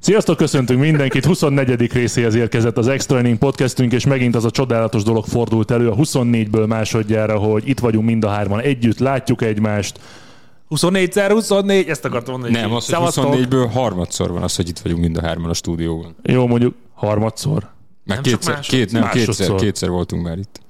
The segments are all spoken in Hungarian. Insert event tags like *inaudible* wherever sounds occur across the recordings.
Sziasztok, köszöntünk mindenkit! 24. részéhez érkezett az Extra Inning podcastünk, és megint az a csodálatos dolog fordult elő a 24-ből másodjára, hogy itt vagyunk mind a hárman együtt, látjuk egymást, 24 24, ezt akartam mondani. Nem, az, hogy 24-ből harmadszor van az, hogy itt vagyunk mind a hárman a stúdióban. Jó, mondjuk harmadszor. Meg Nem kétszer, két, nem, kétszer, kétszer voltunk már itt.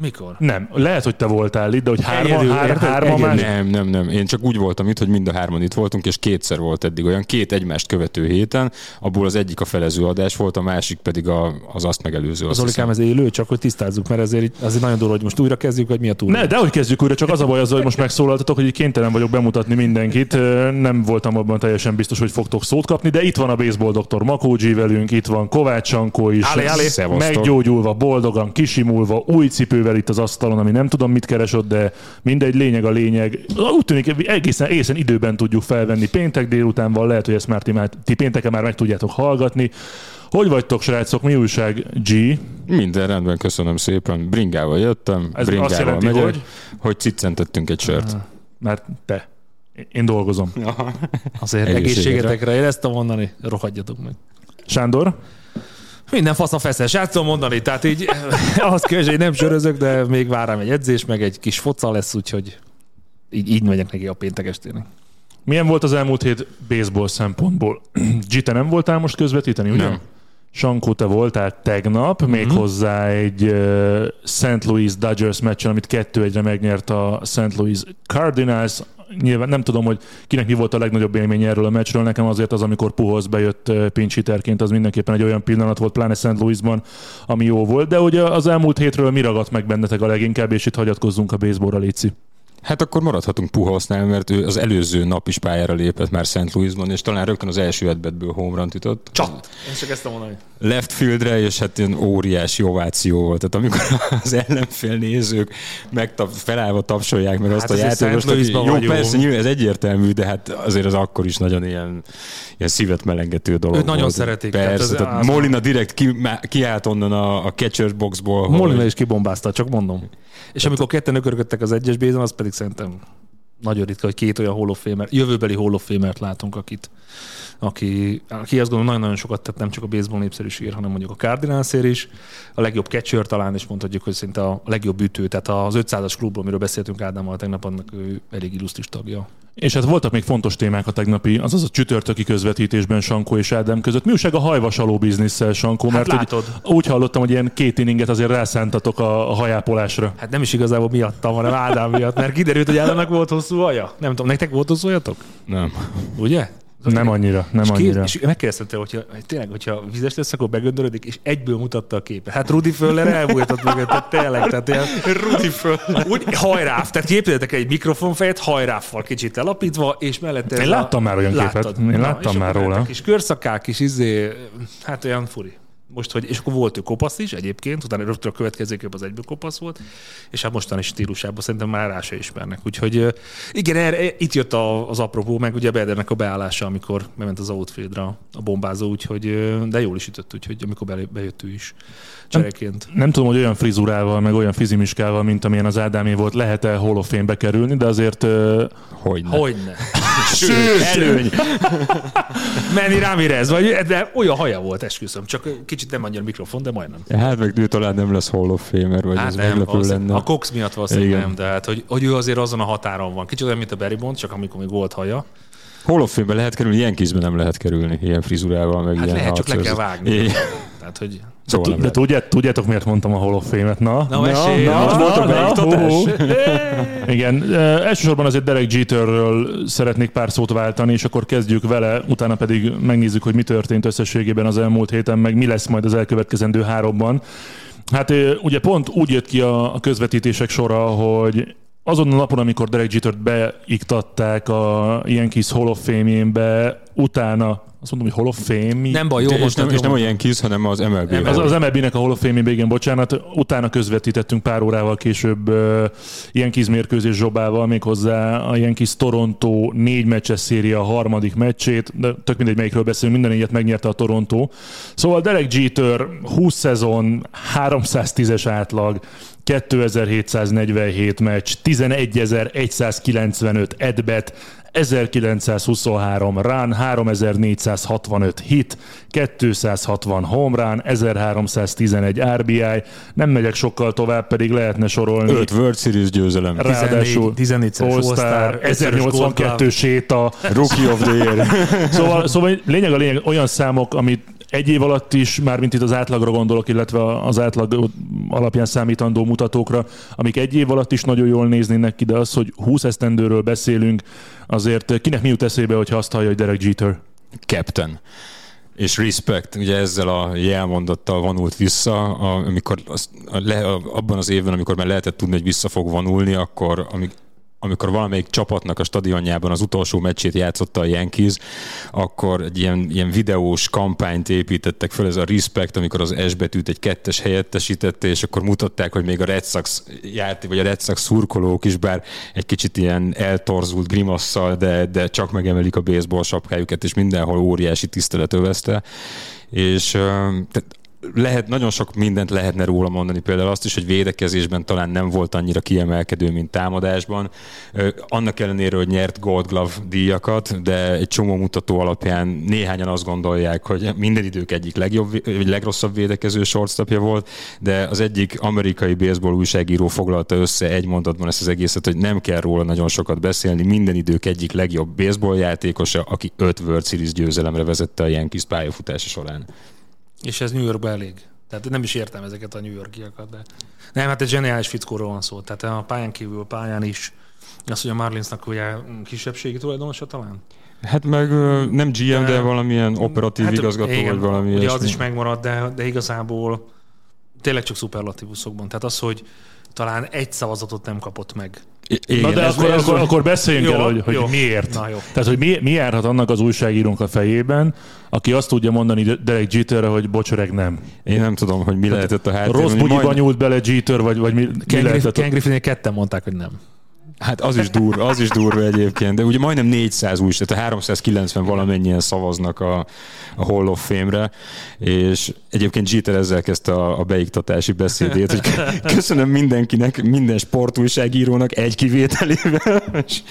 Mikor? Nem, lehet, hogy te voltál itt, de hogy hárma, Egyedül, hár, hárma más... Nem, nem, nem. Én csak úgy voltam itt, hogy mind a hárman itt voltunk, és kétszer volt eddig olyan két egymást követő héten, abból az egyik a felező adás volt, a másik pedig a, az azt megelőző. Az Olikám, ez élő, csak hogy tisztázzuk, mert ezért azért nagyon durva, hogy most újra kezdjük, vagy mi a túl. Ne, de hogy kezdjük újra, csak az a baj az, hogy most megszólaltatok, hogy kénytelen vagyok bemutatni mindenkit. Nem voltam abban teljesen biztos, hogy fogtok szót kapni, de itt van a baseball doktor Makógyi velünk, itt van Kovács Sankó is. Állé, állé. Meggyógyulva, boldogan, kisimulva, új cipővel itt az asztalon, ami nem tudom mit keres ott, de mindegy, lényeg a lényeg. Úgy tűnik, egészen, egészen időben tudjuk felvenni. Péntek délután van, lehet, hogy ezt már ti, már, ti pénteken már meg tudjátok hallgatni. Hogy vagytok, srácok? Mi újság, G? Minden rendben, köszönöm szépen. Bringával jöttem, Ez azt bringával jelenti, megyek, hogy? hogy? ciccentettünk egy sört. Mert te. Én dolgozom. Azért Egészségetre. egészségetekre éreztem mondani, rohadjatok meg. Sándor? Minden fasz a feszes, át tudom mondani, tehát így *laughs* ahhoz képest, hogy nem sörözök, de még vár rám egy edzés, meg egy kis foca lesz, úgyhogy így, így megyek neki a péntek estének. Milyen volt az elmúlt hét baseball szempontból? *clears throat* G, te nem voltál most közvetíteni, ugye? Nem. Sankó, te voltál tegnap, mm-hmm. méghozzá egy uh, St. Louis Dodgers meccsen, amit kettő egyre megnyert a St. Louis Cardinals. Nyilván nem tudom, hogy kinek mi volt a legnagyobb élmény erről a meccsről. Nekem azért az, amikor Puhoz bejött pinch hitterként, az mindenképpen egy olyan pillanat volt, pláne St. Louisban, ami jó volt. De ugye az elmúlt hétről mi ragadt meg bennetek a leginkább, és itt hagyatkozzunk a baseballra, Léci. Hát akkor maradhatunk Puhosznál, mert ő az előző nap is pályára lépett már St. Louisban, és talán rögtön az első edbetből home run ütött. Csat! Én csak ezt mondani. left fieldre, és hát ilyen óriási ováció volt. Tehát amikor *laughs* az ellenfél nézők megtap, felállva tapsolják meg azt Hát a azért játékost, St. Louisban jó, vagyunk. persze, nyilván ez egyértelmű, de hát azért az akkor is nagyon ilyen, ilyen szívet melengető dolog Őt nagyon volt. szeretik, tehát Persze, ez- tehát az- Molina direkt ki, kiállt onnan a, a catcher boxból. Molina hogy- is kibombázta, csak mondom. És amikor ketten ökörködtek az egyes bézon, az pedig szerintem nagyon ritka, hogy két olyan Hall of Famer, jövőbeli Hall of Famert látunk, akit, aki, aki azt gondolom nagyon-nagyon sokat tett nem csak a baseball népszerűségért, hanem mondjuk a Cardinalsért is. A legjobb catcher talán, és mondhatjuk, hogy szinte a legjobb ütő. Tehát az 500-as klubról, amiről beszéltünk Ádámmal tegnap, annak ő elég illusztris tagja. És hát voltak még fontos témák a tegnapi, azaz a csütörtöki közvetítésben Sankó és Ádám között. Mi újság a hajvasaló bizniszsel, Sankó? Mert Hát látod. Úgy, úgy hallottam, hogy ilyen két inninget azért rászántatok a, a hajápolásra. Hát nem is igazából miattam, hanem Ádám miatt, mert kiderült, hogy Ádámnak volt hosszú haja. Nem tudom, nektek volt hosszú hajatok? Nem. Ugye? Nem annyira, nem és, annyira. és megkérdeztem tőle, hogyha hogy tényleg, hogyha vizes lesz, akkor begöndörödik, és egyből mutatta a képet. Hát Rudi Föller elbújtott mögött, tehát tényleg, tehát ilyen, Rudi föl. úgy hajráf, tehát képzeljétek egy mikrofonfejet hajráffal kicsit elapítva, és mellette... Én láttam már olyan képet. Én láttam és már róla. Kis körszakák, kis izé, hát olyan furi. Most, hogy, és akkor volt ő kopasz is egyébként, utána rögtön a következő kép az egyből kopasz volt, és hát mostani stílusában szerintem már rá se ismernek. Úgyhogy igen, erre, itt jött a, az apropó, meg ugye Bedernek a beállása, amikor bement az outfieldre a bombázó, úgyhogy, de jól is ütött, úgyhogy amikor belé- bejött ő is csereként. Nem tudom, hogy olyan frizurával, meg olyan fizimiskával, mint amilyen az Ádámé volt, lehet-e Hall of Fame-be kerülni, de azért Hogyne. Hogyne. Sőt, előny. Manny Ramirez, vagy, de olyan haja volt, esküszöm, csak kicsit nem annyira mikrofon, de majdnem. Hát meg ő talán nem lesz Hall of Famer, vagy Hát ez nem, meglepő valószínűleg- lenne. a Cox miatt valószínűleg Igen. nem, de hát, hogy, hogy ő azért azon a határon van. Kicsit olyan, mint a Barry Bond, csak amikor még volt haja. Hall of Fame-be lehet kerülni, ilyen kizben nem lehet kerülni, ilyen frizurával, meg Hát ilyen lehet, csak le kell vágni. Igen. Tehát, hogy... Szóval De lehet. tudját, tudjátok, miért mondtam a Hall of Fame-et? Na, Na, mesélj, most volt a beiktatás. hú. *laughs* Igen, eh, elsősorban azért Derek Jeterről szeretnék pár szót váltani, és akkor kezdjük vele, utána pedig megnézzük, hogy mi történt összességében az elmúlt héten, meg mi lesz majd az elkövetkezendő háromban. Hát ugye pont úgy jött ki a közvetítések sora, hogy azon a napon, amikor Derek Jetert beiktatták a Yankees Hall of Fame-jébe, utána, azt mondom, hogy Hall of Fame? Nem baj, jó, és most nem, és nem olyan kis, hanem az MLB. Az, az MLB-nek a Hall of Fame-ébe, igen, bocsánat, utána közvetítettünk pár órával később uh, Yankees mérkőzés Zsobával, méghozzá a Yankees Toronto négy meccses széria harmadik meccsét, de tök mindegy, melyikről beszélünk, minden négyet megnyerte a Toronto. Szóval Derek Jeter 20 szezon, 310-es átlag, 2747 meccs, 11195 edbet, 1923 run, 3465 hit, 260 home run, 1311 RBI, nem megyek sokkal tovább, pedig lehetne sorolni. 5 World Series győzelem. Ráadásul 14-szeres All-Star, All-Star, 1082 séta. Rookie of the Year. Szóval, szóval lényeg a lényeg olyan számok, amit egy év alatt is, mármint itt az átlagra gondolok, illetve az átlag alapján számítandó mutatókra, amik egy év alatt is nagyon jól néznének ki, de az, hogy 20 esztendőről beszélünk, azért kinek mi jut eszébe, hogyha azt hallja, hogy Derek Jeter? Captain. És respect, ugye ezzel a jelmondattal vonult vissza, amikor az, a, le, abban az évben, amikor már lehetett tudni, hogy vissza fog vonulni, akkor amik, amikor valamelyik csapatnak a stadionjában az utolsó meccsét játszotta a Yankees, akkor egy ilyen, ilyen videós kampányt építettek fel, ez a Respect, amikor az S betűt egy kettes helyettesítette, és akkor mutatták, hogy még a Red Sox járt, vagy a Red Sox szurkolók is, bár egy kicsit ilyen eltorzult grimasszal, de, de csak megemelik a baseball sapkájukat, és mindenhol óriási tisztelet övezte. És tehát lehet, nagyon sok mindent lehetne róla mondani, például azt is, hogy védekezésben talán nem volt annyira kiemelkedő, mint támadásban. Annak ellenére, hogy nyert Gold Glove díjakat, de egy csomó mutató alapján néhányan azt gondolják, hogy minden idők egyik legjobb, vagy legrosszabb védekező shortstopja volt, de az egyik amerikai baseball újságíró foglalta össze egy mondatban ezt az egészet, hogy nem kell róla nagyon sokat beszélni, minden idők egyik legjobb baseball játékosa, aki öt World Series győzelemre vezette a Yankees pályafutása során. És ez New Yorkban elég. Tehát nem is értem ezeket a New Yorkiakat, de... Nem, hát egy zseniális fickóról van szó. Tehát a pályán kívül, pályán is. Az, hogy a Marlinsnak ugye kisebbségi tulajdonosa talán? Hát meg nem GM, de valamilyen operatív Hát, igazgató, igen, vagy valami Ugye az ilyesmi. is megmarad, de, de igazából tényleg csak szuperlatívuszokban. Tehát az, hogy talán egy szavazatot nem kapott meg. I- igen, Na de ez- akkor, ez- akkor, akkor beszéljünk Jó, el, hogy, hogy jó. miért. Na jó. Tehát, hogy mi, mi járhat annak az újságírónk a fejében, aki azt tudja mondani Derek Jeterre, hogy bocsöreg nem. Én nem tudom, hogy mi lehetett a háttérben. Rossz hogy bugyiba majd- nyúlt bele Jeter, vagy, vagy mi, mi Ken, Griff, lehetett? Ken Griffinnél ketten mondták, hogy nem. Hát az is durva, az is durva egyébként, de ugye majdnem 400 új, tehát a 390 valamennyien szavaznak a, a Hall of Fame-re, és egyébként Jeter ezzel kezdte a, a beiktatási beszédét, hogy köszönöm mindenkinek, minden sportújságírónak egy kivételével, és,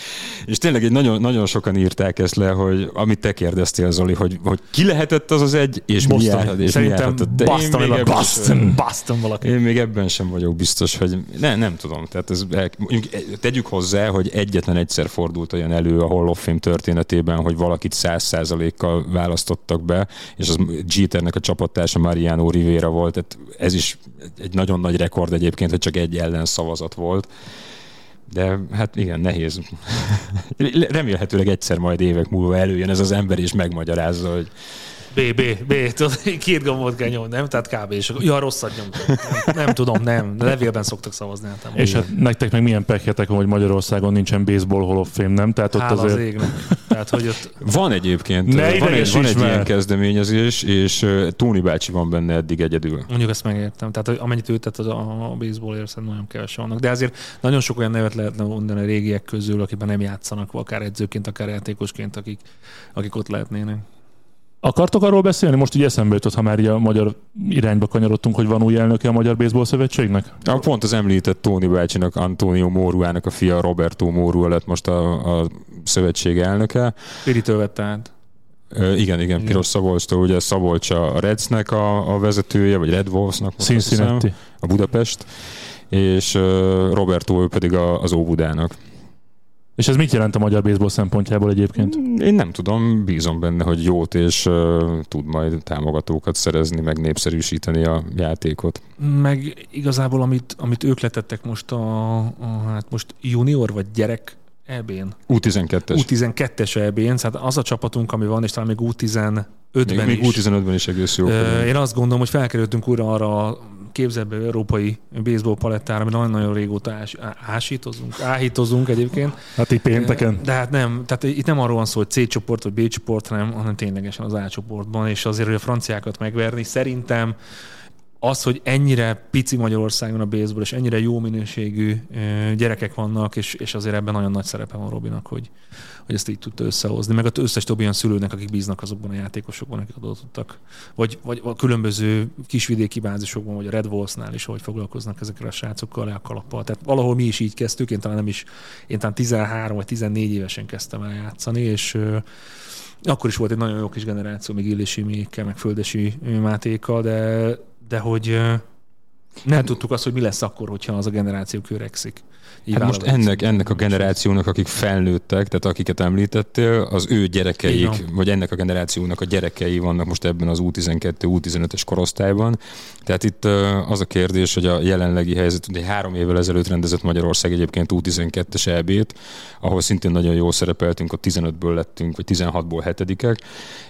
és tényleg egy nagyon, nagyon sokan írták ezt le, hogy amit te kérdeztél, Zoli, hogy, hogy ki lehetett az az egy, és mi Boston. járhat, és mi Szerintem járhatott. De én Boston, még vagy ebben Boston, Boston valaki. én még ebben sem vagyok biztos, hogy ne, nem tudom. Tehát ez, mondjuk, tegyük hozzá, hogy egyetlen egyszer fordult olyan elő a Hall of Fame történetében, hogy valakit száz százalékkal választottak be, és az Jeternek a csapattársa Mariano Rivera volt. Tehát ez is egy nagyon nagy rekord egyébként, hogy csak egy ellen szavazat volt. De hát igen, nehéz. *laughs* Remélhetőleg egyszer majd évek múlva előjön ez az ember, és megmagyarázza, hogy B, B, B, tudod, két gombot kell nyomni, nem? Tehát kb. És akkor, ja, rosszat nyomtam. Nem, nem tudom, nem. De levélben szoktak szavazni. Hát. És hát nektek meg milyen pekhetek van, hogy Magyarországon nincsen baseball Hall of Fame, nem? Tehát ott Hála az azért... égnek. Tehát, hogy ott Van egyébként, Ne van egy, van egy ilyen kezdeményezés, és uh, Tóni bácsi van benne eddig egyedül. Mondjuk ezt megértem. Tehát hogy amennyit ő tett az a a baseballért, szerintem nagyon kevesen vannak. De azért nagyon sok olyan nevet lehetne mondani a régiek közül, akikben nem játszanak, akár edzőként, akár játékosként, akik, akik ott lehetnének. Akartok arról beszélni? Most így eszembe jutott, ha már a magyar irányba kanyarodtunk, hogy van új elnöke a Magyar Baseball Szövetségnek? A pont az említett Tóni bácsinak, Antonio Móruának a fia, Roberto Mórua lett most a, a szövetség elnöke. Piritől vette át. Ö, igen, igen, Piros Szabolcstól, ugye Szabolcs a Redsnek a, a vezetője, vagy Red Wolvesnak azt hiszem, Cincinnati. a Budapest, és ö, Roberto ő pedig a, az Óbudának. És ez mit jelent a magyar baseball szempontjából egyébként? Én nem tudom, bízom benne, hogy jót és uh, tud majd támogatókat szerezni, meg népszerűsíteni a játékot. Meg igazából, amit, amit ők letettek most a, a hát most junior vagy gyerek EB-n. U12-es. U12-es EB-n, tehát az a csapatunk, ami van, és talán még U15-ben még, még is. U15-ben is egész jó. Én azt gondolom, hogy felkerültünk újra arra a képzelbe európai baseball palettára, ami nagyon-nagyon régóta ás, ásítozunk, áhítozunk egyébként. Hát így pénteken. De hát nem, tehát itt nem arról van szó, hogy C csoport vagy B csoport, hanem, hanem ténylegesen az A csoportban, és azért, hogy a franciákat megverni, szerintem az, hogy ennyire pici Magyarországon a baseball, és ennyire jó minőségű gyerekek vannak, és, és azért ebben nagyon nagy szerepe van Robinak, hogy, hogy ezt így tudta összehozni. Meg az összes többi olyan szülőnek, akik bíznak azokban a játékosokban, akik oda tudtak. Vagy, vagy a különböző kisvidéki bázisokban, vagy a Red Wolves-nál is, ahogy foglalkoznak ezekkel a srácokkal, a kalappal. Tehát valahol mi is így kezdtük, én talán nem is, én talán 13 vagy 14 évesen kezdtem el játszani, és akkor is volt egy nagyon jó kis generáció, még Illési Mékkel, meg Földesi Mátékkal, de de hogy nem tudtuk azt, hogy mi lesz akkor, hogyha az a generáció köregszik. Hát most ennek, ennek a generációnak, akik felnőttek, tehát akiket említettél, az ő gyerekeik, vagy ennek a generációnak a gyerekei vannak most ebben az U12, U15-es korosztályban. Tehát itt az a kérdés, hogy a jelenlegi helyzet, ugye három évvel ezelőtt rendezett Magyarország egyébként U12-es EB-t, ahol szintén nagyon jól szerepeltünk, ott 15-ből lettünk, vagy 16-ból hetedikek,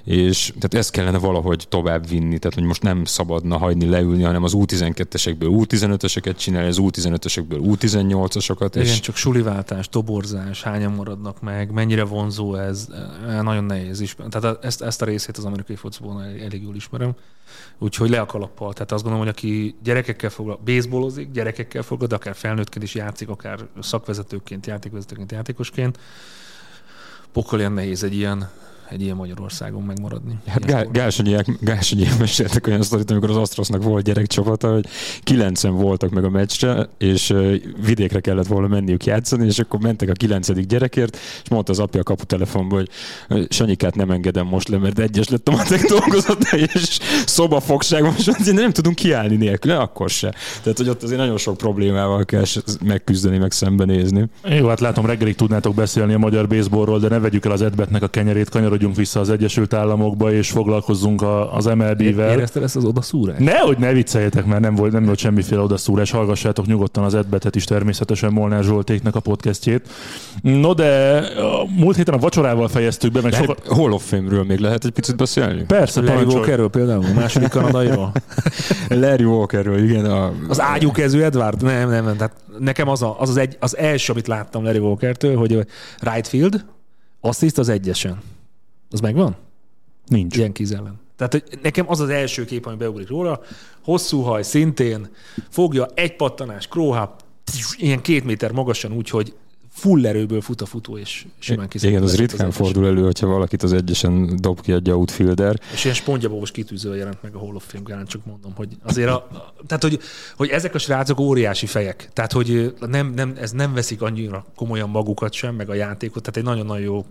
és tehát ezt kellene valahogy tovább vinni, tehát hogy most nem szabadna hagyni leülni, hanem az U12-esekből U15-öseket csinálni, az U15-ösekből U18-asokat, Igen, és... csak suliváltás, toborzás, hányan maradnak meg, mennyire vonzó ez, nagyon nehéz is. Tehát ezt, ezt a részét az amerikai focból elég jól ismerem. Úgyhogy le a kalappal. Tehát azt gondolom, hogy aki gyerekekkel foglal, baseballozik, gyerekekkel foglal, de akár felnőttként is játszik, akár szakvezetőként, játékvezetőként, játékosként, ilyen nehéz egy ilyen egy ilyen Magyarországon megmaradni. Hát Gál, Gálsonyiek meséltek olyan sztorit, amikor az Astrosnak volt gyerekcsapata, hogy kilencen voltak meg a meccsre, és vidékre kellett volna menniük játszani, és akkor mentek a kilencedik gyerekért, és mondta az apja a kaputelefonban, hogy Sanyikát nem engedem most le, mert egyes lett a matek dolgozata, és szobafogság most nem tudunk kiállni nélkül, akkor se. Tehát, hogy ott azért nagyon sok problémával kell megküzdeni, meg szembenézni. Jó, hát látom, reggelig tudnátok beszélni a magyar baseballról, de ne vegyük el az Edbetnek a kenyerét, kanyar kanyarodjunk vissza az Egyesült Államokba, és foglalkozzunk a, az MLB-vel. Érezted ezt az odaszúrást? Nehogy ne vicceljetek, mert nem volt, nem volt semmiféle odaszúrás. Hallgassátok nyugodtan az Edbetet is természetesen Molnár Zsoltéknak a podcastjét. No de a múlt héten a vacsorával fejeztük be, meg Lehet, sokat... Hall of Fame-ről még lehet egy picit beszélni? Persze, Larry Walkerről például, a második kanadairól. *laughs* Larry Walkerről, igen. A... Az ágyúkezű Edward? Nem, nem, nem. Tehát nekem az, a, az, az, egy, az első, amit láttam Larry Walkertől, hogy right field, assist az egyesen. Az megvan? Nincs. Ilyen ellen. Tehát hogy nekem az az első kép, ami beugrik róla, hosszú haj, szintén, fogja egy pattanás, króha, ilyen két méter magasan úgy, hogy full erőből fut a futó, és simán kiszabad. Igen, az ritkán az fordul elő, hogyha valakit az egyesen dob ki egy outfielder. És ilyen spongyabogos kitűzővel jelent meg a Hall of Fame gálán, csak mondom, hogy azért a, tehát, hogy, hogy ezek a srácok óriási fejek. Tehát, hogy nem, nem, ez nem veszik annyira komolyan magukat sem, meg a játékot, tehát egy nagyon-nagyon jó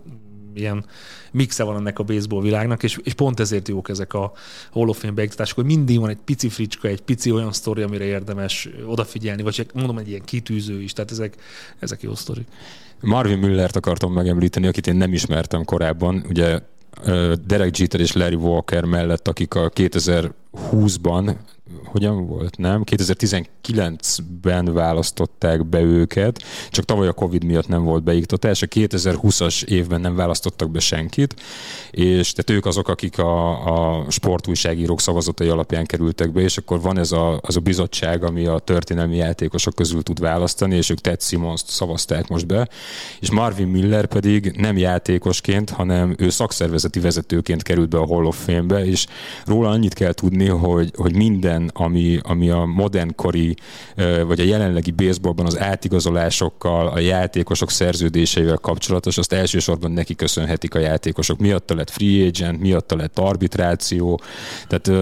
ilyen mixe van ennek a baseball világnak, és, és pont ezért jók ezek a Hall of Fame beiktatások, hogy mindig van egy pici fricska, egy pici olyan sztori, amire érdemes odafigyelni, vagy mondom, egy ilyen kitűző is, tehát ezek, ezek jó sztori. Marvin Müllert akartam megemlíteni, akit én nem ismertem korábban. Ugye Derek Jeter és Larry Walker mellett, akik a 2020-ban hogyan volt, nem? 2019-ben választották be őket, csak tavaly a Covid miatt nem volt beiktatás, a 2020-as évben nem választottak be senkit, és tehát ők azok, akik a, a sportújságírók szavazatai alapján kerültek be, és akkor van ez a, az a bizottság, ami a történelmi játékosok közül tud választani, és ők Ted simmons szavazták most be, és Marvin Miller pedig nem játékosként, hanem ő szakszervezeti vezetőként került be a Hall of Fame-be, és róla annyit kell tudni, hogy, hogy minden ami, ami a modernkori, vagy a jelenlegi baseballban az átigazolásokkal, a játékosok szerződéseivel kapcsolatos, azt elsősorban neki köszönhetik a játékosok. Miatta lett free agent, miatta lett arbitráció. Tehát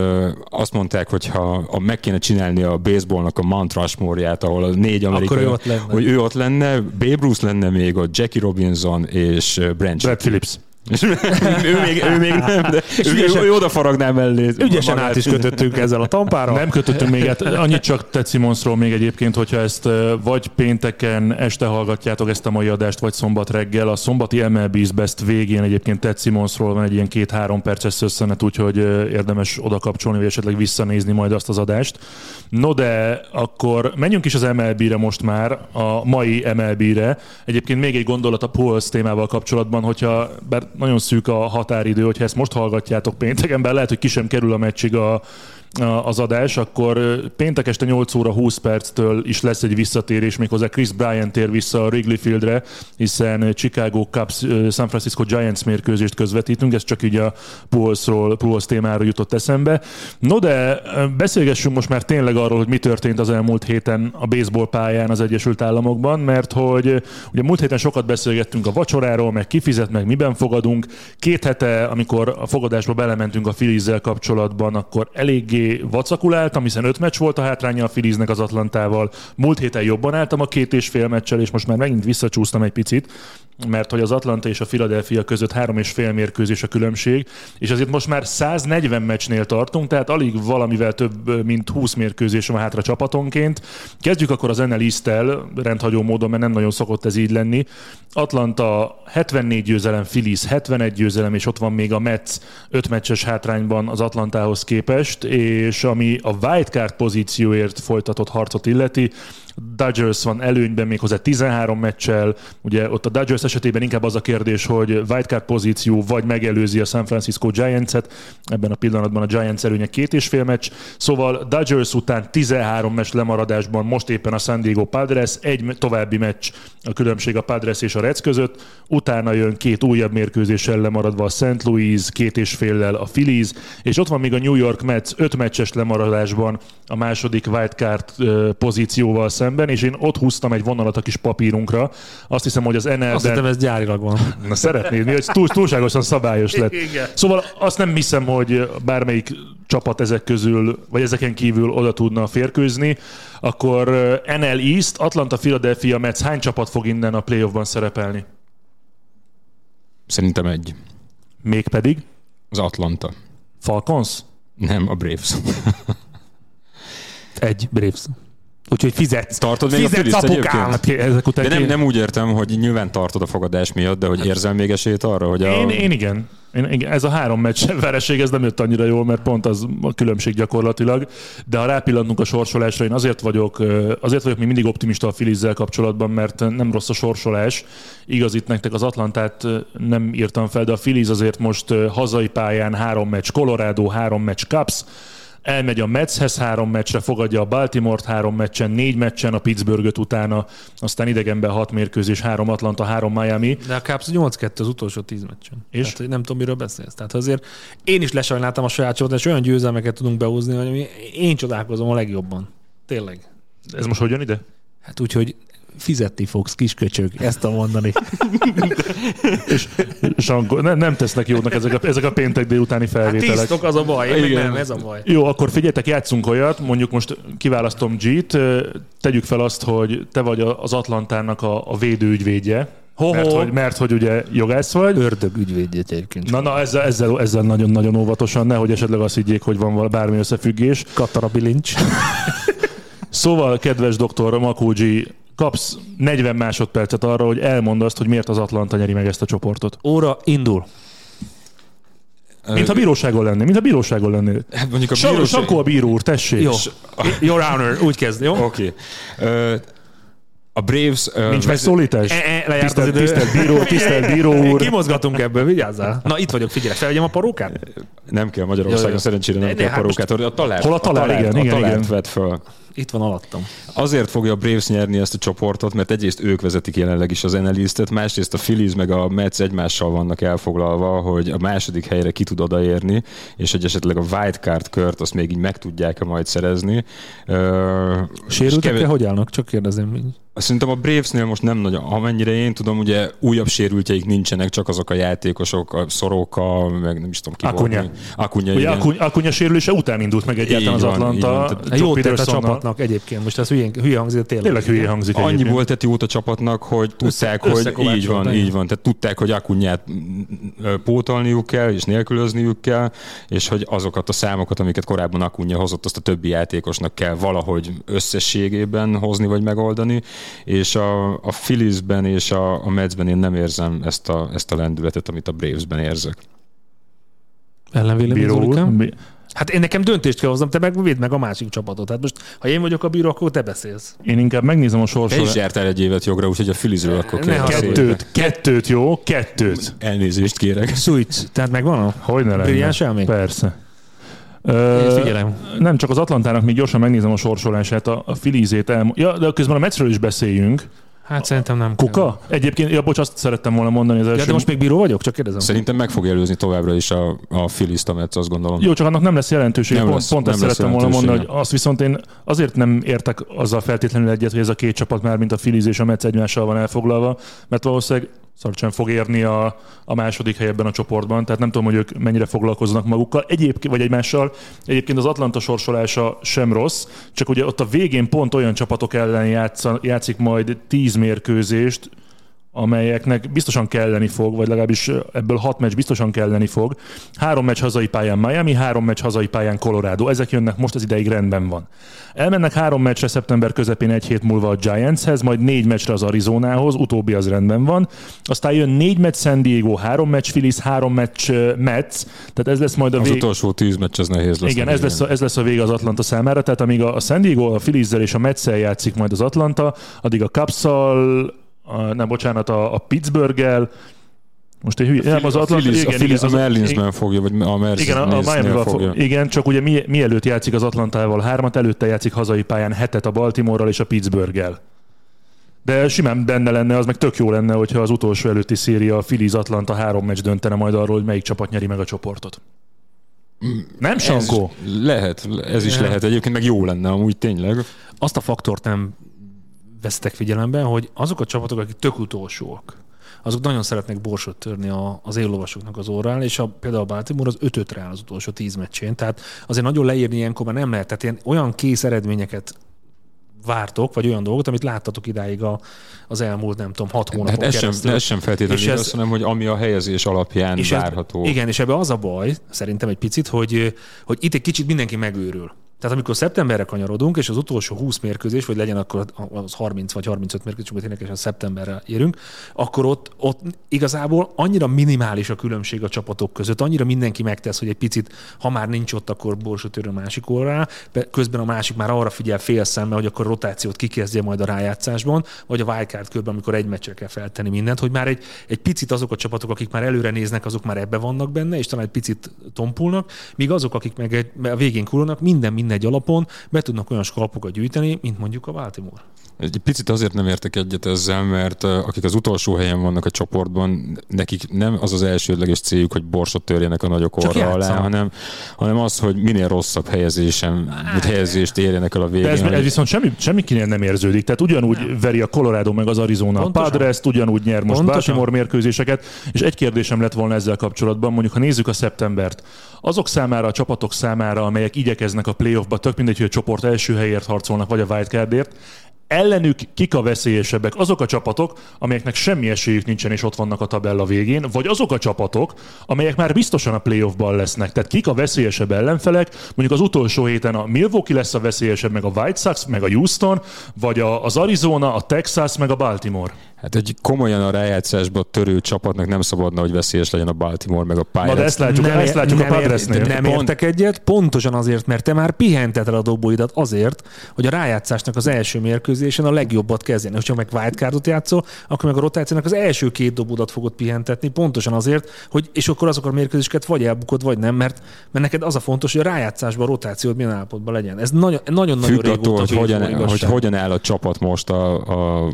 azt mondták, hogy ha meg kéne csinálni a baseballnak a Mount Rushmore-ját, ahol a négy amerikai, hogy ő ott lenne, Babe Ruth lenne még, a Jackie Robinson és Branch. Brad Phillips. És ő, még, ő még nem, de ő, ügyesen- ő, ő oda faragná mellé. Ügyesen magát. át is kötöttünk ezzel a tampára. Nem kötöttünk még, hát annyit csak Ted Simonsról még egyébként, hogyha ezt vagy pénteken este hallgatjátok ezt a mai adást, vagy szombat reggel. A szombati MLB's Best végén egyébként Ted Simonsról van egy ilyen két-három perces szösszenet, úgyhogy érdemes oda kapcsolni, vagy esetleg visszanézni majd azt az adást. No de akkor menjünk is az MLB-re most már, a mai MLB-re. Egyébként még egy gondolat a Puls témával kapcsolatban, hogyha bár nagyon szűk a határidő, hogyha ezt most hallgatjátok pénteken, bár lehet, hogy ki sem kerül a meccsig a, az adás, akkor péntek este 8 óra 20 perctől is lesz egy visszatérés, méghozzá Chris Bryant tér vissza a Wrigley Fieldre, hiszen Chicago Cubs San Francisco Giants mérkőzést közvetítünk, ez csak így a Pulse-ról, Pulse témáról jutott eszembe. No de beszélgessünk most már tényleg arról, hogy mi történt az elmúlt héten a baseball pályán az Egyesült Államokban, mert hogy ugye múlt héten sokat beszélgettünk a vacsoráról, meg kifizet, meg miben fogadunk. Két hete, amikor a fogadásba belementünk a Phillies-zel kapcsolatban, akkor eléggé vacakuláltam, hiszen öt meccs volt a hátránya a Philliesnek az Atlantával. Múlt héten jobban álltam a két és fél meccsel, és most már megint visszacsúsztam egy picit, mert hogy az Atlanta és a Philadelphia között három és fél mérkőzés a különbség, és azért most már 140 meccsnél tartunk, tehát alig valamivel több, mint 20 mérkőzés van hátra csapatonként. Kezdjük akkor az NL East-tel, rendhagyó módon, mert nem nagyon szokott ez így lenni. Atlanta 74 győzelem, Phillies 71 győzelem, és ott van még a Mets 5 meccses hátrányban az Atlantához képest, és ami a wildcard pozícióért folytatott harcot illeti, Dodgers van előnyben méghozzá 13 meccsel. Ugye ott a Dodgers esetében inkább az a kérdés, hogy wildcard pozíció vagy megelőzi a San Francisco Giants-et. Ebben a pillanatban a Giants előnye két és fél meccs. Szóval Dodgers után 13 meccs lemaradásban most éppen a San Diego Padres, egy további meccs a különbség a Padres és a Reds között. Utána jön két újabb mérkőzéssel lemaradva a St. Louis, két és féllel a Phillies, és ott van még a New York Mets öt meccses lemaradásban a második wildcard pozícióval szemben, és én ott húztam egy vonalat a kis papírunkra. Azt hiszem, hogy az Azt hittem, ez gyárilag van. Na szeretnéd, mi, hogy túl, túlságosan szabályos lett. Igen. Szóval azt nem hiszem, hogy bármelyik csapat ezek közül, vagy ezeken kívül oda tudna férkőzni. Akkor ö, NL East, Atlanta, Philadelphia, Mets, hány csapat fog innen a playoffban szerepelni? Szerintem egy. Mégpedig Az Atlanta. Falcons? Nem, a Braves. Egy, Braves. Úgyhogy fizetsz. Tartod még a Fizetsz Phillies-t apukám! egyébként? Hát ezek után De nem, nem úgy értem, hogy nyilván tartod a fogadás miatt, de hogy érzel még esélyt arra, hogy a... Én, én igen. Én, igen. Ez a három meccs *laughs* vereség, ez nem jött annyira jól, mert pont az a különbség gyakorlatilag. De ha rápillantunk a sorsolásra, én azért vagyok, azért vagyok még mindig optimista a Filizzel kapcsolatban, mert nem rossz a sorsolás. Igaz, itt nektek az Atlantát nem írtam fel, de a Filiz azért most hazai pályán három meccs Colorado, három meccs Cubs, elmegy a Metshez három meccsre, fogadja a Baltimore-t három meccsen, négy meccsen, a Pittsburghet utána, aztán idegenben hat mérkőzés, három Atlanta, három Miami. De a Cubs 8-2 az utolsó 10 meccsen. És? Tehát, hogy nem tudom, miről beszélsz. Tehát azért én is lesajnáltam a saját csapatot, és olyan győzelmeket tudunk behúzni, hogy én csodálkozom a legjobban. Tényleg. Ez most hogy jön ide? Hát úgyhogy fizetni fogsz, kisköcsög, ezt tudom mondani. *laughs* Sankó, ne, nem tesznek jónak ezek a, ezek a péntek délutáni Hát felvételek. tisztok, az a baj. Én Igen. nem, ez a baj. Jó, akkor figyeljetek, játszunk olyat, mondjuk most kiválasztom G-t, tegyük fel azt, hogy te vagy a- az Atlantának a, a védőügyvédje, Ho-ho. mert hogy, mert hogy ugye jogász vagy. Ördög ügyvédjét egyébként. Na, na ezzel, ezzel, ezzel nagyon-nagyon óvatosan, nehogy esetleg azt higgyék, hogy van val- bármi összefüggés. Katara bilincs. *laughs* Szóval, kedves doktor Makógyi, kapsz 40 másodpercet arra, hogy elmondd azt, hogy miért az Atlanta nyeri meg ezt a csoportot. Óra indul. Mint a bíróságon lennél, mint a bíróságon lennél. Hát mondjuk a bíróság... Sankó a bíró úr, tessék. Jó. Your Honor, úgy kezd, jó? Oké. Okay. A Braves... ö, Nincs megszólítás? E, e, lejárt Tisztelt, az idő. tisztelt bíró, *laughs* tisztelt bíró úr. Kimozgatunk ebből, vigyázzál. Na, itt vagyok, figyelj, felvegyem a parókát? Nem kell Magyarországon, Jó, jó. szerencsére nem Ne, kell hát parókát. A talárt, Hol a talár? talárt, Igen, a igen, talárt igen. vett föl. Itt van alattam. Azért fogja a Braves nyerni ezt a csoportot, mert egyrészt ők vezetik jelenleg is az NL másrészt a Phillies meg a Mets egymással vannak elfoglalva, hogy a második helyre ki tud odaérni, és hogy esetleg a wildcard kört azt még így meg tudják-e majd szerezni. Sérültek-e, kevés- hogy állnak? Csak kérdezem. Szerintem a Bravesnél most nem nagyon, amennyire én tudom, ugye újabb sérültjeik nincsenek, csak azok a játékosok, a Szoroka, meg nem is tudom ki Akunya. volt. Akunya, Ugye igen. Akuny, Akunya sérülése után indult meg egyáltalán Így az van, Atlanta. van. Tehát Jó tett a csapatnak egyébként. Most ez hülye, hülye hangzik, tényleg. Tényleg hülye hangzik Annyi egyébként. volt tett jót a csapatnak, hogy tudták, hogy így van, így van. Tehát tudták, hogy Akunyát pótolniuk kell, és nélkülözniük kell, és hogy azokat a számokat, amiket korábban Akunya hozott, azt a többi játékosnak kell valahogy összességében hozni, vagy megoldani. És a, a Philliesben és a, a Metsben én nem érzem ezt a, ezt a lendületet, amit a Bravesben érzek. Ellenvélemény, Hát én nekem döntést kell hoznom, te meg védd meg a másik csapatot. Hát most, ha én vagyok a bíró, akkor te beszélsz. Én inkább megnézem a Te is sorsolást. jártál egy évet jogra, úgyhogy a Philliesről akkor kell. Kettőt, kettőt, jó? Kettőt. Elnézést kérek. Switch, tehát megvan a... Hogy ne? Brilliáns élmény? Persze. Én figyelem. nem csak az Atlantának, még gyorsan megnézem a sorsolását, a, a Filizét el... Ja, de közben a Metsről is beszéljünk. Hát szerintem nem kell. Kuka? Egyébként, ja, bocs, azt szerettem volna mondani az első. Ja, de most még bíró vagyok? Csak kérdezem. Szerintem meg fog előzni továbbra is a, a Phillies-t a Mets, azt gondolom. Jó, csak annak nem lesz jelentősége. Nem pont lesz- pont ezt nem lesz szerettem volna mondani, hogy azt viszont én azért nem értek azzal feltétlenül egyet, hogy ez a két csapat már, mint a Phillies és a Mets egymással van elfoglalva, mert valószínűleg szarcsen fog érni a, a második hely a csoportban, tehát nem tudom, hogy ők mennyire foglalkoznak magukkal, egyébként, vagy egymással. Egyébként az Atlanta sorsolása sem rossz, csak ugye ott a végén pont olyan csapatok ellen játsza, játszik majd 10 mérkőzést, amelyeknek biztosan kelleni fog, vagy legalábbis ebből hat meccs biztosan kelleni fog. Három meccs hazai pályán Miami, három meccs hazai pályán Colorado. Ezek jönnek most az ideig rendben van. Elmennek három meccsre szeptember közepén egy hét múlva a Giantshez, majd négy meccsre az Arizonához, utóbbi az rendben van. Aztán jön négy meccs San Diego, három meccs Phillies, három meccs Mets, tehát ez lesz majd a Az vég... utolsó tíz meccs az nehéz lesz. Igen, ez lesz, a, ez lesz a vége az Atlanta számára, tehát amíg a San Diego, a phillies és a mets játszik majd az Atlanta, addig a cubs a, nem, bocsánat, a, a pittsburgh most egy hülye, nem, az a Atlanta, Phillies, a, Phillies a az- Marlinsben fogja, vagy a Marlinsnél igen, a, a Miami-val fogja. fog, igen, csak ugye mi, mielőtt játszik az Atlantával hármat, előtte játszik hazai pályán hetet a Baltimore-ral és a Pittsburgh-el. De simán benne lenne, az meg tök jó lenne, hogyha az utolsó előtti széria a Phillies Atlanta három meccs döntene majd arról, hogy melyik csapat nyeri meg a csoportot. Nem, Sankó? Ez lehet, ez is lehet. Egyébként meg jó lenne amúgy tényleg. Azt a faktort nem vesztek figyelembe, hogy azok a csapatok, akik tök utolsóak, azok nagyon szeretnek borsot törni a, az éllovasoknak az órán, és a, például a Baltimore az 5 rá az utolsó 10 meccsén. Tehát azért nagyon leírni ilyenkor már nem lehet. Tehát ilyen, olyan kész eredményeket vártok, vagy olyan dolgot, amit láttatok idáig a, az elmúlt, nem tudom, hat hónapon Hát ez sem, keresztül. ez sem feltétlenül És ez- igaz, hanem hogy ami a helyezés alapján És ez- várható. igen, és ebbe az a baj, szerintem egy picit, hogy, hogy itt egy kicsit mindenki megőrül. Tehát amikor szeptemberre kanyarodunk, és az utolsó 20 mérkőzés, vagy legyen akkor az 30 vagy 35 mérkőzés, amikor tényleg a szeptemberre érünk, akkor ott, ott igazából annyira minimális a különbség a csapatok között, annyira mindenki megtesz, hogy egy picit, ha már nincs ott, akkor borsot a másik be- közben a másik már arra figyel fél szemmel, hogy akkor rotációt kikezdje majd a rájátszásban, vagy a wildcard körben, amikor egy meccsre kell feltenni mindent, hogy már egy, egy picit azok a csapatok, akik már előre néznek, azok már ebbe vannak benne, és talán egy picit tompulnak, míg azok, akik meg egy, a végén kurulnak, minden mindegy alapon be tudnak olyan skalpokat gyűjteni, mint mondjuk a Baltimore. Egy picit azért nem értek egyet ezzel, mert akik az utolsó helyen vannak a csoportban, nekik nem az az elsődleges céljuk, hogy borsot törjenek a nagyok orra alá, hanem, hanem az, hogy minél rosszabb helyezésen, vagy helyezést érjenek el a végén. De ez, hogy- ez viszont semmi, semmikinél nem érződik. Tehát ugyanúgy nem. veri a Colorado meg az Arizona Pontosan. a padres ugyanúgy nyer most Pontosan. Baltimore mérkőzéseket, és egy kérdésem lett volna ezzel kapcsolatban, mondjuk ha nézzük a szeptembert, azok számára, a csapatok számára, amelyek igyekeznek a playoffba, tök mindegy, hogy a csoport első helyért harcolnak, vagy a wildcardért, ellenük kik a veszélyesebbek? Azok a csapatok, amelyeknek semmi esélyük nincsen, és ott vannak a tabella végén, vagy azok a csapatok, amelyek már biztosan a playoffban lesznek. Tehát kik a veszélyesebb ellenfelek? Mondjuk az utolsó héten a Milwaukee lesz a veszélyesebb, meg a White Sox, meg a Houston, vagy a, az Arizona, a Texas, meg a Baltimore. Hát egy komolyan a rájátszásba törő csapatnak nem szabadna, hogy veszélyes legyen a Baltimore meg a Na Pirates. de ezt látjuk, nem, ezt látjuk a nem, Padresnél. ért- nem Pont- értek egyet, pontosan azért, mert te már pihenteted a dobóidat azért, hogy a rájátszásnak az első mérkőzésen a legjobbat kezdjen. És ha meg wildcardot játszol, akkor meg a rotációnak az első két dobódat fogod pihentetni, pontosan azért, hogy és akkor azok a mérkőzéseket vagy elbukod, vagy nem, mert, mert neked az a fontos, hogy a rájátszásban a rotációd milyen állapotban legyen. Ez nagyon- nagyon-nagyon Függ régóta attól, hogy baseball hogyan, hogy hogyan áll a csapat most a, a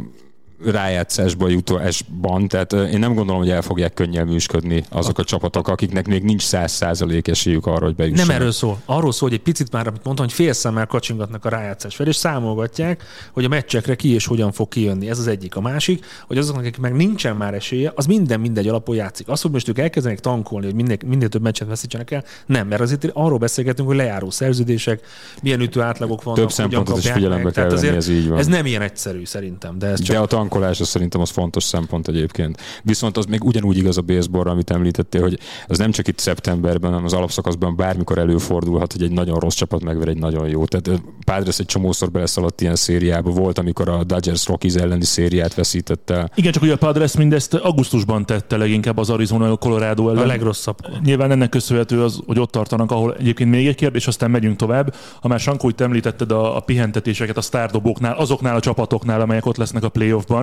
rájátszásba jutásban, tehát én nem gondolom, hogy el fogják könnyen műsködni azok a csapatok, akiknek még nincs száz százalék esélyük arra, hogy bejussanak. Nem erről szól. Arról szól, hogy egy picit már, amit mondtam, hogy félszemmel kacsingatnak a rájátszás fel, és számolgatják, hogy a meccsekre ki és hogyan fog kijönni. Ez az egyik. A másik, hogy azoknak, akik meg nincsen már esélye, az minden mindegy alapon játszik. Az, hogy most ők elkezdenek tankolni, hogy minél, minél több meccset veszítsenek el, nem, mert azért arról beszélgetünk, hogy lejáró szerződések, milyen ütő átlagok vannak. Több szempontot is figyelembe kell venni, azért ez így van. Ez nem ilyen egyszerű szerintem, de ez csak De a tankolás az szerintem az fontos szempont egyébként. Viszont az még ugyanúgy igaz a baseballra, amit említettél, hogy az nem csak itt szeptemberben, hanem az alapszakaszban bármikor előfordulhat, hogy egy nagyon rossz csapat megver egy nagyon jó. Tehát Padres egy csomószor beleszaladt ilyen szériába. Volt, amikor a Dodgers Rockies elleni szériát veszítette el. Igen, csak ugye a Padres mindezt augusztusban tette leginkább az Arizona Colorado ellen. a legrosszabb. Nyilván ennek köszönhető az, hogy ott tartanak, ahol egyébként még egy kérdés, aztán megyünk tovább. Ha már Sankó, itt említetted a, a pihentetéseket a sztárdobóknál, azoknál a csapatoknál, amelyek ott lesznek a playoffban.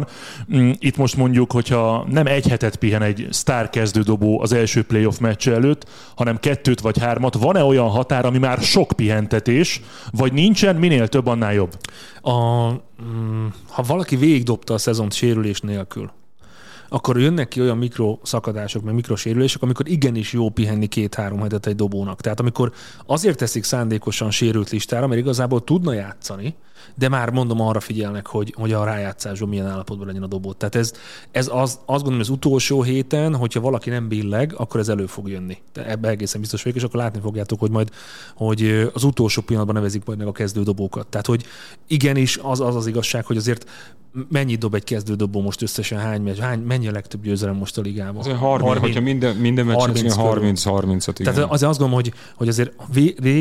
Mm, Itt most mondjuk, hogyha nem egy hetet pihen egy sztár kezdődobó az első playoff meccs előtt, hanem kettőt vagy hármat, van-e olyan határ, ami már sok pihentetés, vagy nincsen, minél több, annál jobb? A, mm, ha valaki végigdobta a szezont sérülés nélkül, akkor jönnek ki olyan mikroszakadások, meg mikrosérülések, amikor igenis jó pihenni két-három hetet egy dobónak. Tehát amikor azért teszik szándékosan sérült listára, mert igazából tudna játszani, de már mondom arra figyelnek, hogy, hogy a rájátszásban milyen állapotban legyen a dobó. Tehát ez, ez az, azt gondolom, hogy az utolsó héten, hogyha valaki nem billeg, akkor ez elő fog jönni. De ebbe egészen biztos vagyok, és akkor látni fogjátok, hogy majd hogy az utolsó pillanatban nevezik majd meg a kezdő dobókat. Tehát, hogy igenis az az, az igazság, hogy azért mennyit dob egy kezdődobó most összesen hány meccs, hány, mennyi a legtöbb győzelem most a ligában? Az olyan 30, hogyha minden, minden meccs 30 körül. 30 30 at igen. Tehát azért azt gondolom, hogy, hogy azért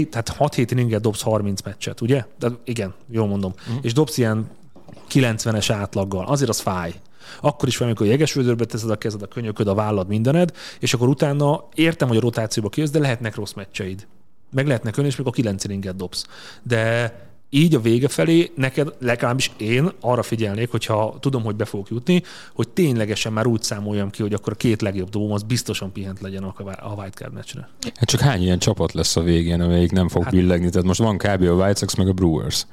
tehát 6 hét inninget dobsz 30 meccset, ugye? De igen, jól mondom. Mm. És dobsz ilyen 90-es átlaggal. Azért az fáj. Akkor is amikor jegesvödörbe teszed a kezed, a könyököd, a vállad, mindened, és akkor utána értem, hogy a rotációba kijössz, de lehetnek rossz meccseid. Meg lehetnek ön, és még a 9 inninget dobsz. De így a vége felé neked, legalábbis én arra figyelnék, hogyha tudom, hogy be fogok jutni, hogy ténylegesen már úgy számoljam ki, hogy akkor a két legjobb dobom az biztosan pihent legyen a a wildcard meccsre. Hát csak hány ilyen csapat lesz a végén, amelyik nem fog Hát- billegni? Tehát most van kb. a White Sox meg a Brewers.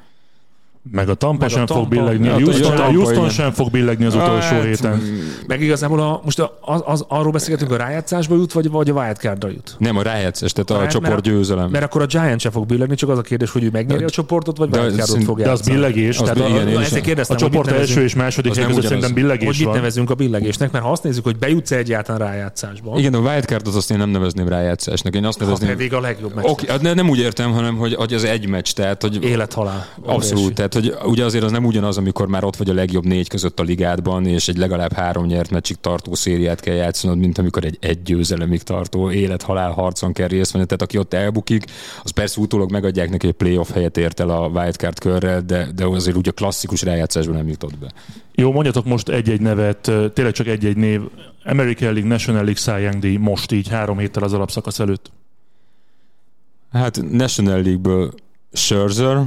Meg a Tampa Meg a sem fog Tampa, billegni, a hát a Houston, a Houston igen. sem fog billegni az utolsó Hát, héten. Meg igazából a, most a, az, az, arról beszélgetünk, a rájátszásba jut, vagy, vagy a wildcardra jut. Nem a rájátszás, tehát a Mert- csoport mert- győzelem. Mert akkor a Giant sem fog billegni, csak az a kérdés, hogy ő megnyeri De- a csoportot, vagy wildcardot fog De az játszani. billegés, Az tehát a, igen, én a, a kérdeztem, hogy mit csoport első és második ugyanaz. szerintem hogy billegés mit van. nevezünk a billegésnek, mert ha azt nézzük, hogy bejutsz egyáltalán rájátszásba, Igen, a wildcardot azt én nem nevezném rájátszásnak. Én azt ha nevezném... pedig a legjobb meccs. Oké, okay, nem úgy értem, hanem hogy, hogy az egy meccs, tehát hogy Élet-halál. Abszolút, tehát hogy ugye azért az nem ugyanaz, amikor már ott vagy a legjobb négy között a ligádban, és egy legalább három nyert meccsig tartó szériát kell játszanod, mint amikor egy egy győzelemig tartó élet-halál harcon kell részt venni. Tehát aki ott elbukik, az persze utólag megadják neki egy playoff helyet ért el a wildcard körrel, de, de azért ugye a klasszikus rájátszásban nem jutott be. Jó, mondjatok most egy-egy nevet, tényleg csak egy-egy név. American League, National League Cy Young díj most így három héttel az alapszakasz előtt. Hát National League-ből Scherzer,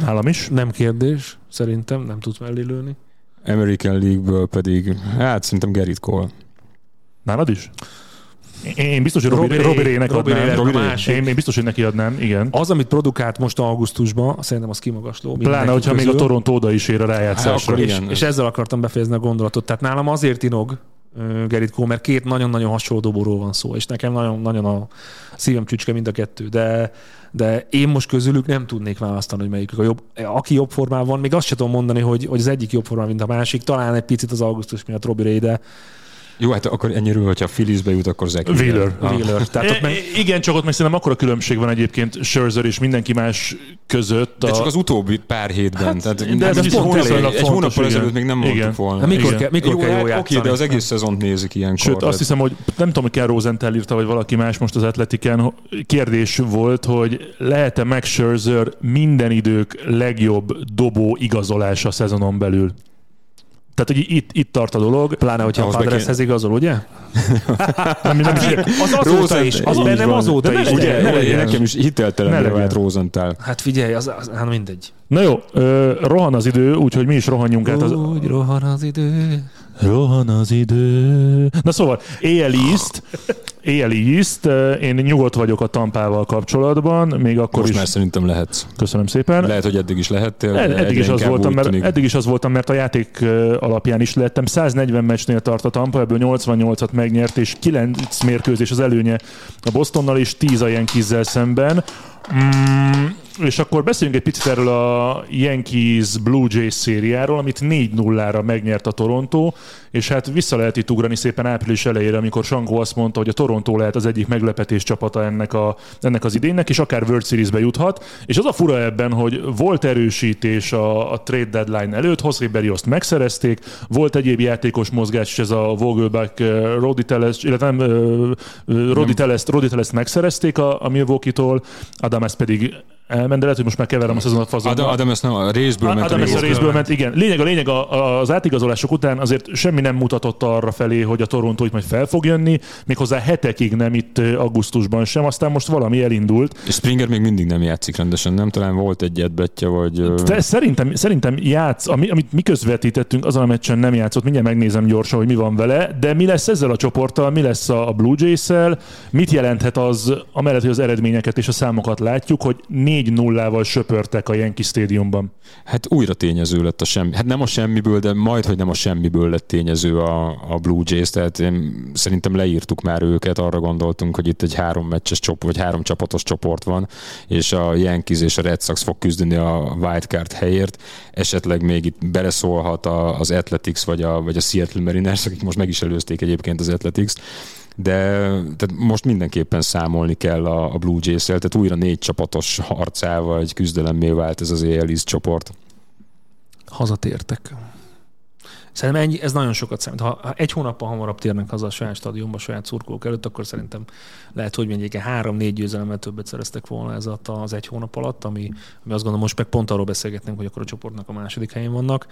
Nálam is. Nem kérdés, szerintem nem tudsz mellé lőni. American League-ből pedig, hát szerintem Gerrit Cole. Nálad is? Én, biztos, hogy Robi, Robi Ray- Robi adnám. Robi. Én, én biztos, hogy neki adnám, igen. Az, amit produkált most augusztusban, szerintem az kimagasló. Pláne, hogyha még a közül. Toronto oda is ér a Hát, rájátszásra. akkor És, igen. és ezzel akartam befejezni a gondolatot. Tehát nálam azért inog Gerrit Cole, mert két nagyon-nagyon hasonló dobóról van szó, és nekem nagyon, nagyon a szívem csücske mind a kettő, de, de én most közülük nem tudnék választani, hogy melyikük a jobb. Aki jobb formában van, még azt sem tudom mondani, hogy, hogy az egyik jobb formában, mint a másik, talán egy picit az augusztus miatt Robi Ray, de Jó, hát akkor ennyire, hogyha a Philliesbe jut, akkor Zach Wheeler. Ah. Wheeler. *laughs* Tehát ott meg, I- igen, csak ott meg szerintem akkora különbség van egyébként Scherzer és mindenki más között. De a- csak az utóbbi pár hétben. Hát, tehát de ez egy hónap- hónappal ezelőtt még nem mondtuk Igen. volna. Hát mikor Igen. kell, mikor Jó, kell hát jól Oké, játszani? de az egész szezont nézik ilyenkor. Sőt, azt hiszem, hogy nem tudom, hogy Ken Rosenthal írta, vagy valaki más most az Atletiken, kérdés volt, hogy lehet-e Max Scherzer minden idők legjobb dobó igazolása a szezonon belül? Tehát, hogy itt, itt tart a dolog. Pláne, hogyha a Ahhoz Padreshez igazol, ugye? *laughs* Nem, nem is Az azóta is, az bennem azóta De is. Ugye, ne ugye, legyen. nekem is legyen. vált Rosenthal. Hát figyelj, az, az, hát mindegy. Na jó, ö, rohan az idő, úgyhogy mi is rohanjunk át. Az, Úgy rohan az idő. Rohan az idő. Na szóval, AL East, AL East, én nyugodt vagyok a tampával kapcsolatban, még akkor Most is... már szerintem lehetsz. Köszönöm szépen. Lehet, hogy eddig is lehettél. Ed- eddig, is az voltam, mert, tűnik- eddig is az voltam, mert a játék alapján is lettem. 140 meccsnél tart a Tampa, ebből 88-at megnyert, és 9 mérkőzés az előnye a Bostonnal, és 10 a Yankees-zel szemben. Mm, és akkor beszéljünk egy picit erről a Yankees Blue Jays szériáról, amit 4-0-ra megnyert a Toronto, és hát vissza lehet itt ugrani szépen április elejére, amikor Sankó azt mondta, hogy a Toronto lehet az egyik meglepetés csapata ennek, a, ennek az idénynek, és akár World Series-be juthat. És az a fura ebben, hogy volt erősítés a, a trade deadline előtt, José Berrioszt megszerezték, volt egyéb játékos mozgás, és ez a Vogelback uh, Rodi Teles, illetve nem, uh, uh, Rodi Telest, Rodi Telest megszerezték a, a Milwaukee-tól, Adames pedig elment, de lehet, hogy most már keverem a szezonat fazonba. Adam, Adam ezt nem a részből ment. Adam ezt a részből ment, igen. Lényeg a lényeg, a, az átigazolások után azért semmi nem mutatott arra felé, hogy a Toronto itt majd fel fog jönni, méghozzá hetekig nem itt augusztusban sem, aztán most valami elindult. És Springer még mindig nem játszik rendesen, nem? Talán volt egy edbetje, vagy... De szerintem, szerintem játsz, ami, amit mi közvetítettünk, azon a meccsen nem játszott, mindjárt megnézem gyorsan, hogy mi van vele, de mi lesz ezzel a csoporttal, mi lesz a Blue Jays-szel, mit jelenthet az, amellett, hogy az eredményeket és a számokat látjuk, hogy 4-0-val söpörtek a Yankee Stadiumban. Hát újra tényező lett a semmi. Hát nem a semmiből, de majd, hogy nem a semmiből lett tényező a, a Blue Jays, tehát én, szerintem leírtuk már őket, arra gondoltunk, hogy itt egy három meccses csoport, vagy három csapatos csoport van, és a Yankees és a Red Sox fog küzdeni a wildcard helyért, esetleg még itt beleszólhat a, az Athletics vagy a, vagy a Seattle Mariners, akik most meg is előzték egyébként az Athletics, de tehát most mindenképpen számolni kell a, a Blue Jays-el, tehát újra négy csapatos harcával, egy küzdelemmé vált ez az AL East csoport. Hazatértek. Szerintem ennyi, ez nagyon sokat számít. Ha, ha egy hónappal hamarabb térnek haza a saját stadionba, a saját szurkolók előtt, akkor szerintem lehet, hogy mondjuk egy három-négy győzelemmel többet szereztek volna ez alatt az egy hónap alatt, ami, ami azt gondolom, most meg pont arról beszélgetnénk, hogy akkor a csoportnak a második helyén vannak.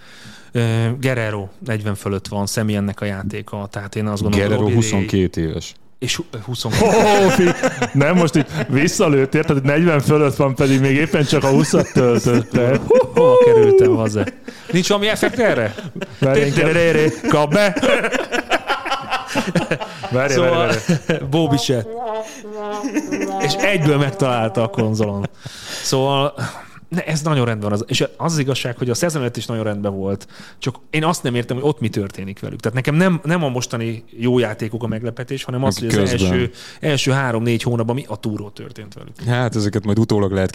Guerrero 40 fölött van, Semiennek a játéka, tehát én azt gondolom, Ray- 22 éves. És hu- 22. Oh, nem, most itt visszalőtt, érted, hogy 40 fölött van, pedig még éppen csak a 20-at töltötte. Hova kerültem haza? Nincs valami effekt erre? Kap be! Várj, Szóval várj, várj. Bobby se. És egyből megtalálta a konzolon. Szóval ne, ez nagyon rendben van. És az az igazság, hogy a szezon előtt is nagyon rendben volt, csak én azt nem értem, hogy ott mi történik velük. Tehát nekem nem, nem a mostani jó játékok a meglepetés, hanem az, hogy az első, első három-négy hónapban mi a túró történt velük. Hát ezeket majd utólag lehet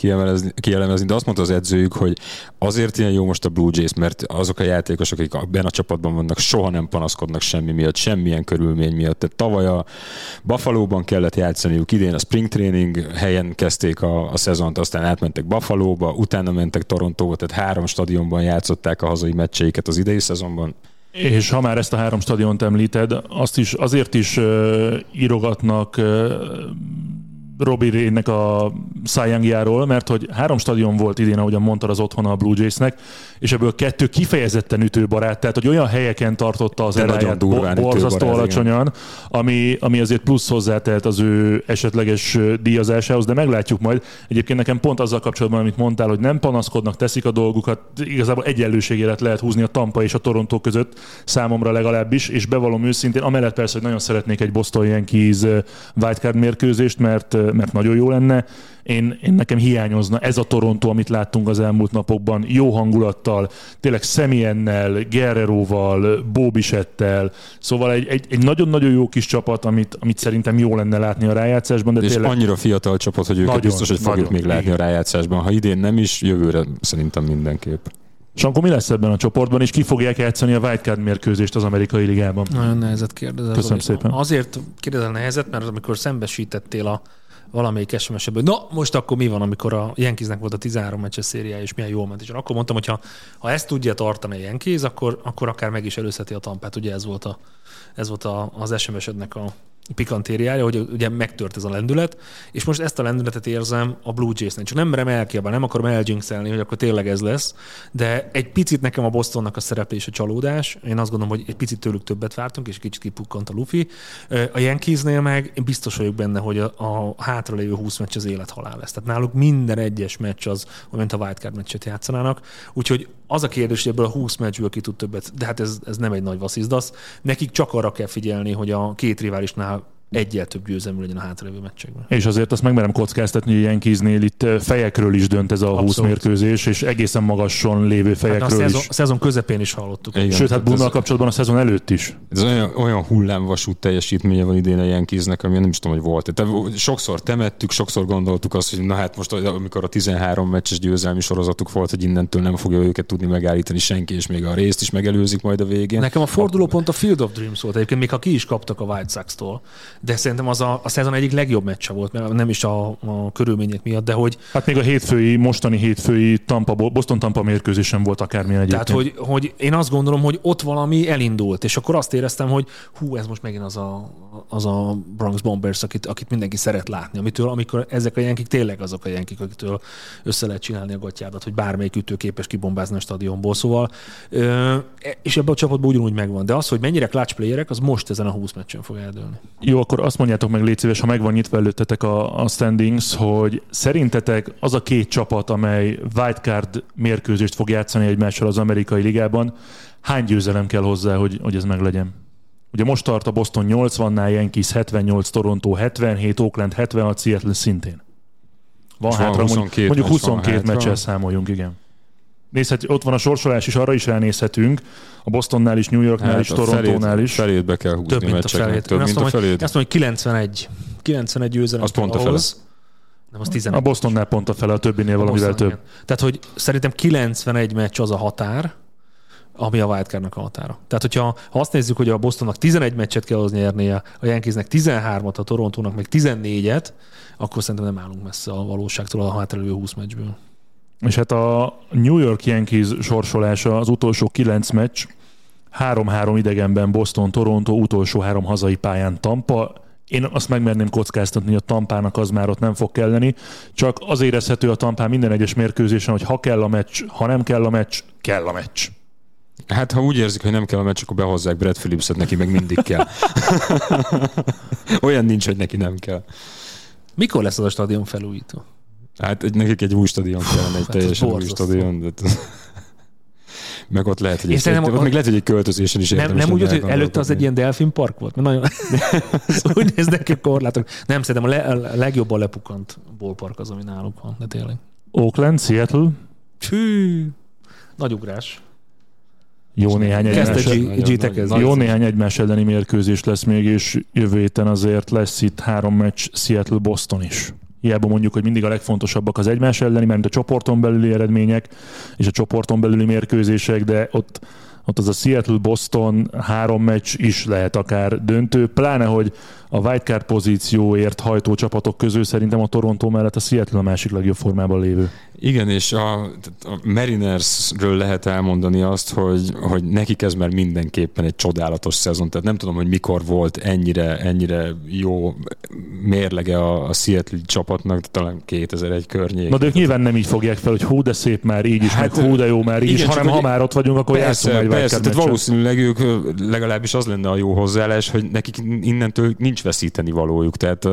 kielemezni, de azt mondta az edzőjük, hogy azért ilyen jó most a Blue Jays, mert azok a játékosok, akik ebben a csapatban vannak, soha nem panaszkodnak semmi miatt, semmilyen körülmény miatt. Tehát tavaly a Buffalo-ban kellett játszaniuk, idén a spring training helyen kezdték a, a szezont, aztán átmentek Buffalo-ba, utána mentek Torontóba, tehát három stadionban játszották a hazai meccseiket az idei szezonban. És ha már ezt a három stadiont említed, azt is azért is írogatnak Robbie Ray-nek a Cy Young-járól, mert hogy három stadion volt idén, ahogyan mondtad, az otthona a Blue Jaysnek, és ebből kettő kifejezetten ütőbarát, tehát hogy olyan helyeken tartotta az eráját bo- borzasztó alacsonyan, ami, ami azért plusz hozzátelt az ő esetleges díjazásához, de meglátjuk majd. Egyébként nekem pont azzal kapcsolatban, amit mondtál, hogy nem panaszkodnak, teszik a dolgukat, igazából egyenlőségélet lehet húzni a Tampa és a Toronto között, számomra legalábbis, és bevallom őszintén, amellett persze, hogy nagyon szeretnék egy Boston Yankees wildcard mérkőzést, mert, mert nagyon jó lenne. Én, én nekem hiányozna ez a Toronto, amit láttunk az elmúlt napokban, jó hangulattal, tényleg Semiennel, Guerreroval, Bóbisettel, szóval egy, egy, egy nagyon-nagyon jó kis csapat, amit, amit szerintem jó lenne látni a rájátszásban, de És tényleg annyira fiatal csapat, hogy őket Nagyon, biztos, hogy fogjuk nagyon. még látni Igen. a rájátszásban. Ha idén nem is, jövőre szerintem mindenképp. Sankó, mi lesz ebben a csoportban, és ki fogják játszani a wildcard mérkőzést az amerikai ligában? Nagyon nehezet kérdezel. Köszönöm Zoli. szépen. Azért kérdezel nehezet, mert amikor szembesítettél a valamelyik sms na most akkor mi van, amikor a Yankeesnek volt a 13 meccses szériája, és milyen jól ment. És akkor mondtam, hogy ha, ha ezt tudja tartani a Yankees, akkor, akkor akár meg is előzheti a tampát. Ugye ez volt, a, ez volt a, az SMS-ednek a pikantériája, hogy ugye megtört ez a lendület, és most ezt a lendületet érzem a Blue Jays-nél. Csak nem merem elkiabálni, nem akarom elgyönkszelni, hogy akkor tényleg ez lesz, de egy picit nekem a Bostonnak a szereplés a csalódás. Én azt gondolom, hogy egy picit tőlük többet vártunk, és kicsit kipukkant a Luffy. A Yankeesnél meg én biztos vagyok benne, hogy a, a hátralévő 20 meccs az élet-halál lesz. Tehát náluk minden egyes meccs az, mint a wildcard meccset játszanának. Úgyhogy az a kérdés, hogy ebből a 20 meccsből ki tud többet, de hát ez, ez nem egy nagy vasszizdasz. Nekik csak arra kell figyelni, hogy a két riválisnál egyel több győzelmű legyen a hátralévő meccsekben. És azért azt megmerem kockáztatni, hogy Yankeesnél itt fejekről is dönt ez a Abszolút. 20 mérkőzés, és egészen magason lévő fejekről hát a szezon, is. A szezon közepén is hallottuk. Igen, Sőt, hát Bunnal kapcsolatban a szezon előtt is. Ez olyan, olyan hullámvasút teljesítménye van idén a Yankeesnek, ami nem is tudom, hogy volt. Tehát sokszor temettük, sokszor gondoltuk azt, hogy na hát most, amikor a 13 meccses győzelmi sorozatuk volt, hogy innentől nem fogja őket tudni megállítani senki, és még a részt is megelőzik majd a végén. Nekem a fordulópont a Field of Dreams volt egyébként, még ha ki is kaptak a White Sox-tól, de szerintem az a, a szezon egyik legjobb meccse volt, mert nem is a, a körülmények miatt, de hogy... Hát még a hétfői, mostani hétfői Tampa, Boston-Tampa mérkőzésen volt akármilyen egyébként. Tehát, hogy, hogy én azt gondolom, hogy ott valami elindult, és akkor azt éreztem, hogy hú, ez most megint az a, az a Bronx Bombers, akit, akit mindenki szeret látni, amitől, amikor ezek a jenkik tényleg azok a jenkik, akitől össze lehet csinálni a gatyádat, hogy bármelyik ütő képes kibombázni a stadionból. Szóval, ö, és ebben a csapatban ugyanúgy megvan. De az, hogy mennyire clutch playerek, az most ezen a 20 meccsen fog eldőlni. Jó, akkor azt mondjátok meg, légy szíves, ha megvan nyitva előttetek a, a standings, hogy szerintetek az a két csapat, amely wildcard mérkőzést fog játszani egymással az amerikai ligában, hány győzelem kell hozzá, hogy, hogy ez meglegyen? Ugye most tart a Boston 80-nál, Yankees 78, Toronto 77, Oakland 76, Seattle szintén. Van hátra, 22 mondjuk 22 meccsel számoljunk, igen. Nézhet, ott van a sorsolás is, arra is elnézhetünk. A Bostonnál is, New Yorknál hát, is, Torontónál is. Felét be kell húzni Több, mint a felét. Több, mint a felét. Azt mondom, hogy 91. 91 győzelem. Az pont a fele. Nem, az 11. A Bostonnál pont a fele, a többinél a valamivel Boston, több. Igen. Tehát, hogy szerintem 91 meccs az a határ, ami a wildcardnak a határa. Tehát, hogyha ha azt nézzük, hogy a Bostonnak 11 meccset kell az nyernie, a Yankeesnek 13-at, a Torontónak meg 14-et, akkor szerintem nem állunk messze a valóságtól a hátralévő 20 meccsből. És hát a New York Yankees sorsolása az utolsó 9 meccs, 3-3 idegenben Boston, Toronto, utolsó három hazai pályán Tampa, én azt megmerném kockáztatni, hogy a Tampának az már ott nem fog kelleni, csak az érezhető a Tampán minden egyes mérkőzésen, hogy ha kell a meccs, ha nem kell a meccs, kell a meccs. Hát, ha úgy érzik, hogy nem kell a meccs, akkor behozzák Brad Phillips-et, neki meg mindig kell. *laughs* Olyan nincs, hogy neki nem kell. Mikor lesz az a stadion felújító? Hát nekik egy új stadion kellene, egy hát teljesen új stadion. De... *laughs* meg ott lehet, hogy, egy, ott, még lehet, hogy egy költözésen is Nem, nem úgy, hogy előtte az egy ilyen delfin park volt? Mert nagyon... *laughs* úgy néznek ki a korlátok. Nem, szerintem a, le, a legjobb a lepukant ballpark az, ami náluk van, de tényleg. Oakland, Seattle? Fű, nagy ugrás. Jó néhány, egymás, jó néhány egymás elleni mérkőzés lesz még, és jövő héten azért lesz itt három meccs Seattle-Boston is. Hiába mondjuk, hogy mindig a legfontosabbak az egymás elleni, mert a csoporton belüli eredmények és a csoporton belüli mérkőzések, de ott, ott az a Seattle-Boston három meccs is lehet akár döntő, pláne, hogy a wildcard pozícióért hajtó csapatok közül szerintem a Toronto mellett a Seattle a másik legjobb formában lévő. Igen, és a, a Marinersről lehet elmondani azt, hogy, hogy nekik ez már mindenképpen egy csodálatos szezon. Tehát nem tudom, hogy mikor volt ennyire, ennyire jó mérlege a, a Seattle csapatnak, talán 2001 környék. Na de ők nyilván nem így fogják fel, hogy hú de szép már így is, hát, meg hú de jó már így igen, is, hanem ha már ott vagyunk, akkor persze, játszunk egy persze, tehát valószínűleg ők legalábbis az lenne a jó hozzáállás, hogy nekik innentől nincs veszíteni valójuk, tehát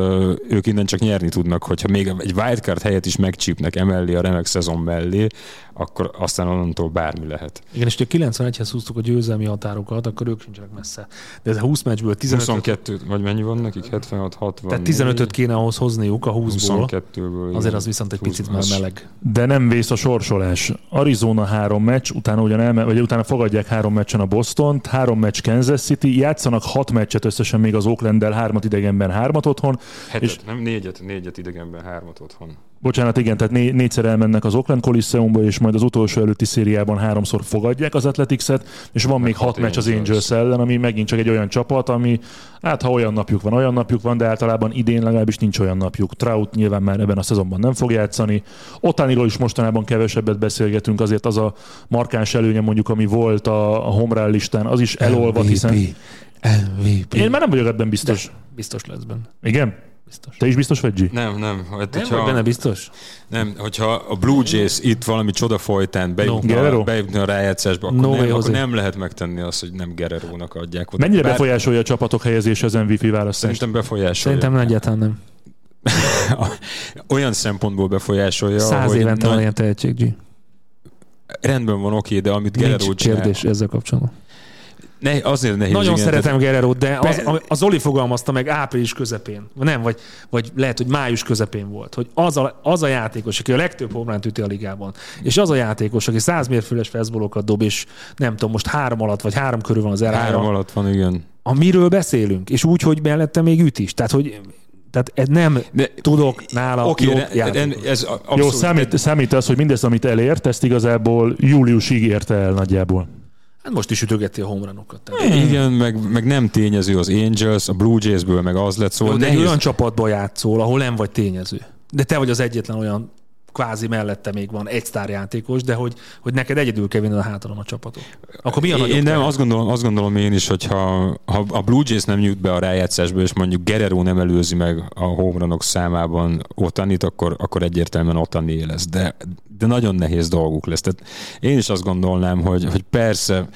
ők innen csak nyerni tudnak, hogyha még egy wildcard helyet is megcsípnek emellé a remek szezon mellé, akkor aztán onnantól bármi lehet. Igen, és ha 91-hez húztuk a győzelmi határokat, akkor ők sincsenek messze. De ez a 20 meccsből 15 22, vagy mennyi van nekik? 76, 60. Tehát 15-öt kéne ahhoz hozniuk a 20-ból. 22-ből. Azért az viszont egy picit már meleg. De nem vész a sorsolás. Arizona három meccs, utána ugyan elme, vagy utána fogadják három meccsen a Boston, három meccs Kansas City, játszanak hat meccset összesen még az Oakland-del, hármat idegenben, hármat otthon. Hetet, és nem négyet, négyet idegenben, hármat otthon. Bocsánat, igen, tehát né- négyszer elmennek az Oakland Coliseumba, és majd az utolsó előtti szériában háromszor fogadják az Athletics-et, és van még hat meccs az Angels ellen, ami megint csak egy olyan csapat, ami hát ha olyan napjuk van, olyan napjuk van, de általában idén legalábbis nincs olyan napjuk. Trout nyilván már ebben a szezonban nem fog játszani. Otániról is mostanában kevesebbet beszélgetünk, azért az a markáns előnye mondjuk, ami volt a, a home listán, az is elolvad, hiszen... MVP. Én már nem vagyok ebben biztos. De, biztos lesz benne. Igen? Biztos. Te is biztos vagy, G? Nem, nem. Hát, nem hogyha, vagy benne biztos? Nem, hogyha a Blue Jays itt valami csoda folytán bejutna, no. bejutna a rájátszásba, akkor, no nem, akkor nem lehet megtenni azt, hogy nem Guerrero-nak adják oda. Mennyire Bár... befolyásolja a csapatok helyezése az MVP választást? Szerintem befolyásolja. Szerintem egyáltalán nem. *laughs* Olyan szempontból befolyásolja, Száz hogy... évente van ilyen tehetség, G. Rendben van, oké, de amit Guerrero Nincs kérdés ezzel kapcsolatban Ne, azért nehéz. Nagyon igen, szeretem guerrero de az, az Oli fogalmazta meg április közepén. Nem, vagy, vagy lehet, hogy május közepén volt. Hogy az a, az a játékos, aki a legtöbb homránt üti a ligában, és az a játékos, aki 100 mérföldes feszbolokat dob, és nem tudom, most három alatt, vagy három körül van az tehát Három alatt van, igen. Amiről beszélünk, és úgy, hogy mellette még üt is. Tehát, hogy tehát ez nem De- tudok nála Oké, jobb okay, játékot. ez Jó, abszolút, számít, számít az, hogy mindez, amit elért, ezt igazából júliusig érte el nagyjából. Hát most is ütögeti a homranokat. Tehát. Igen, meg, meg nem tényező az Angels, a Blue Jays-ből meg az lett, szóval Jó, de egy nehéz. olyan csapatban játszol, ahol nem vagy tényező. De te vagy az egyetlen olyan kvázi mellette még van egy sztárjátékos, de hogy, hogy neked egyedül kell vinned a hátadon a csapatot. Akkor mi a Én nem, azt gondolom, azt gondolom én is, hogy ha, ha a Blue Jays nem jut be a rájátszásba, és mondjuk Guerrero nem előzi meg a homeranok számában Otanit, akkor, akkor egyértelműen Otani lesz. De, de nagyon nehéz dolguk lesz. Tehát én is azt gondolnám, hogy, hogy persze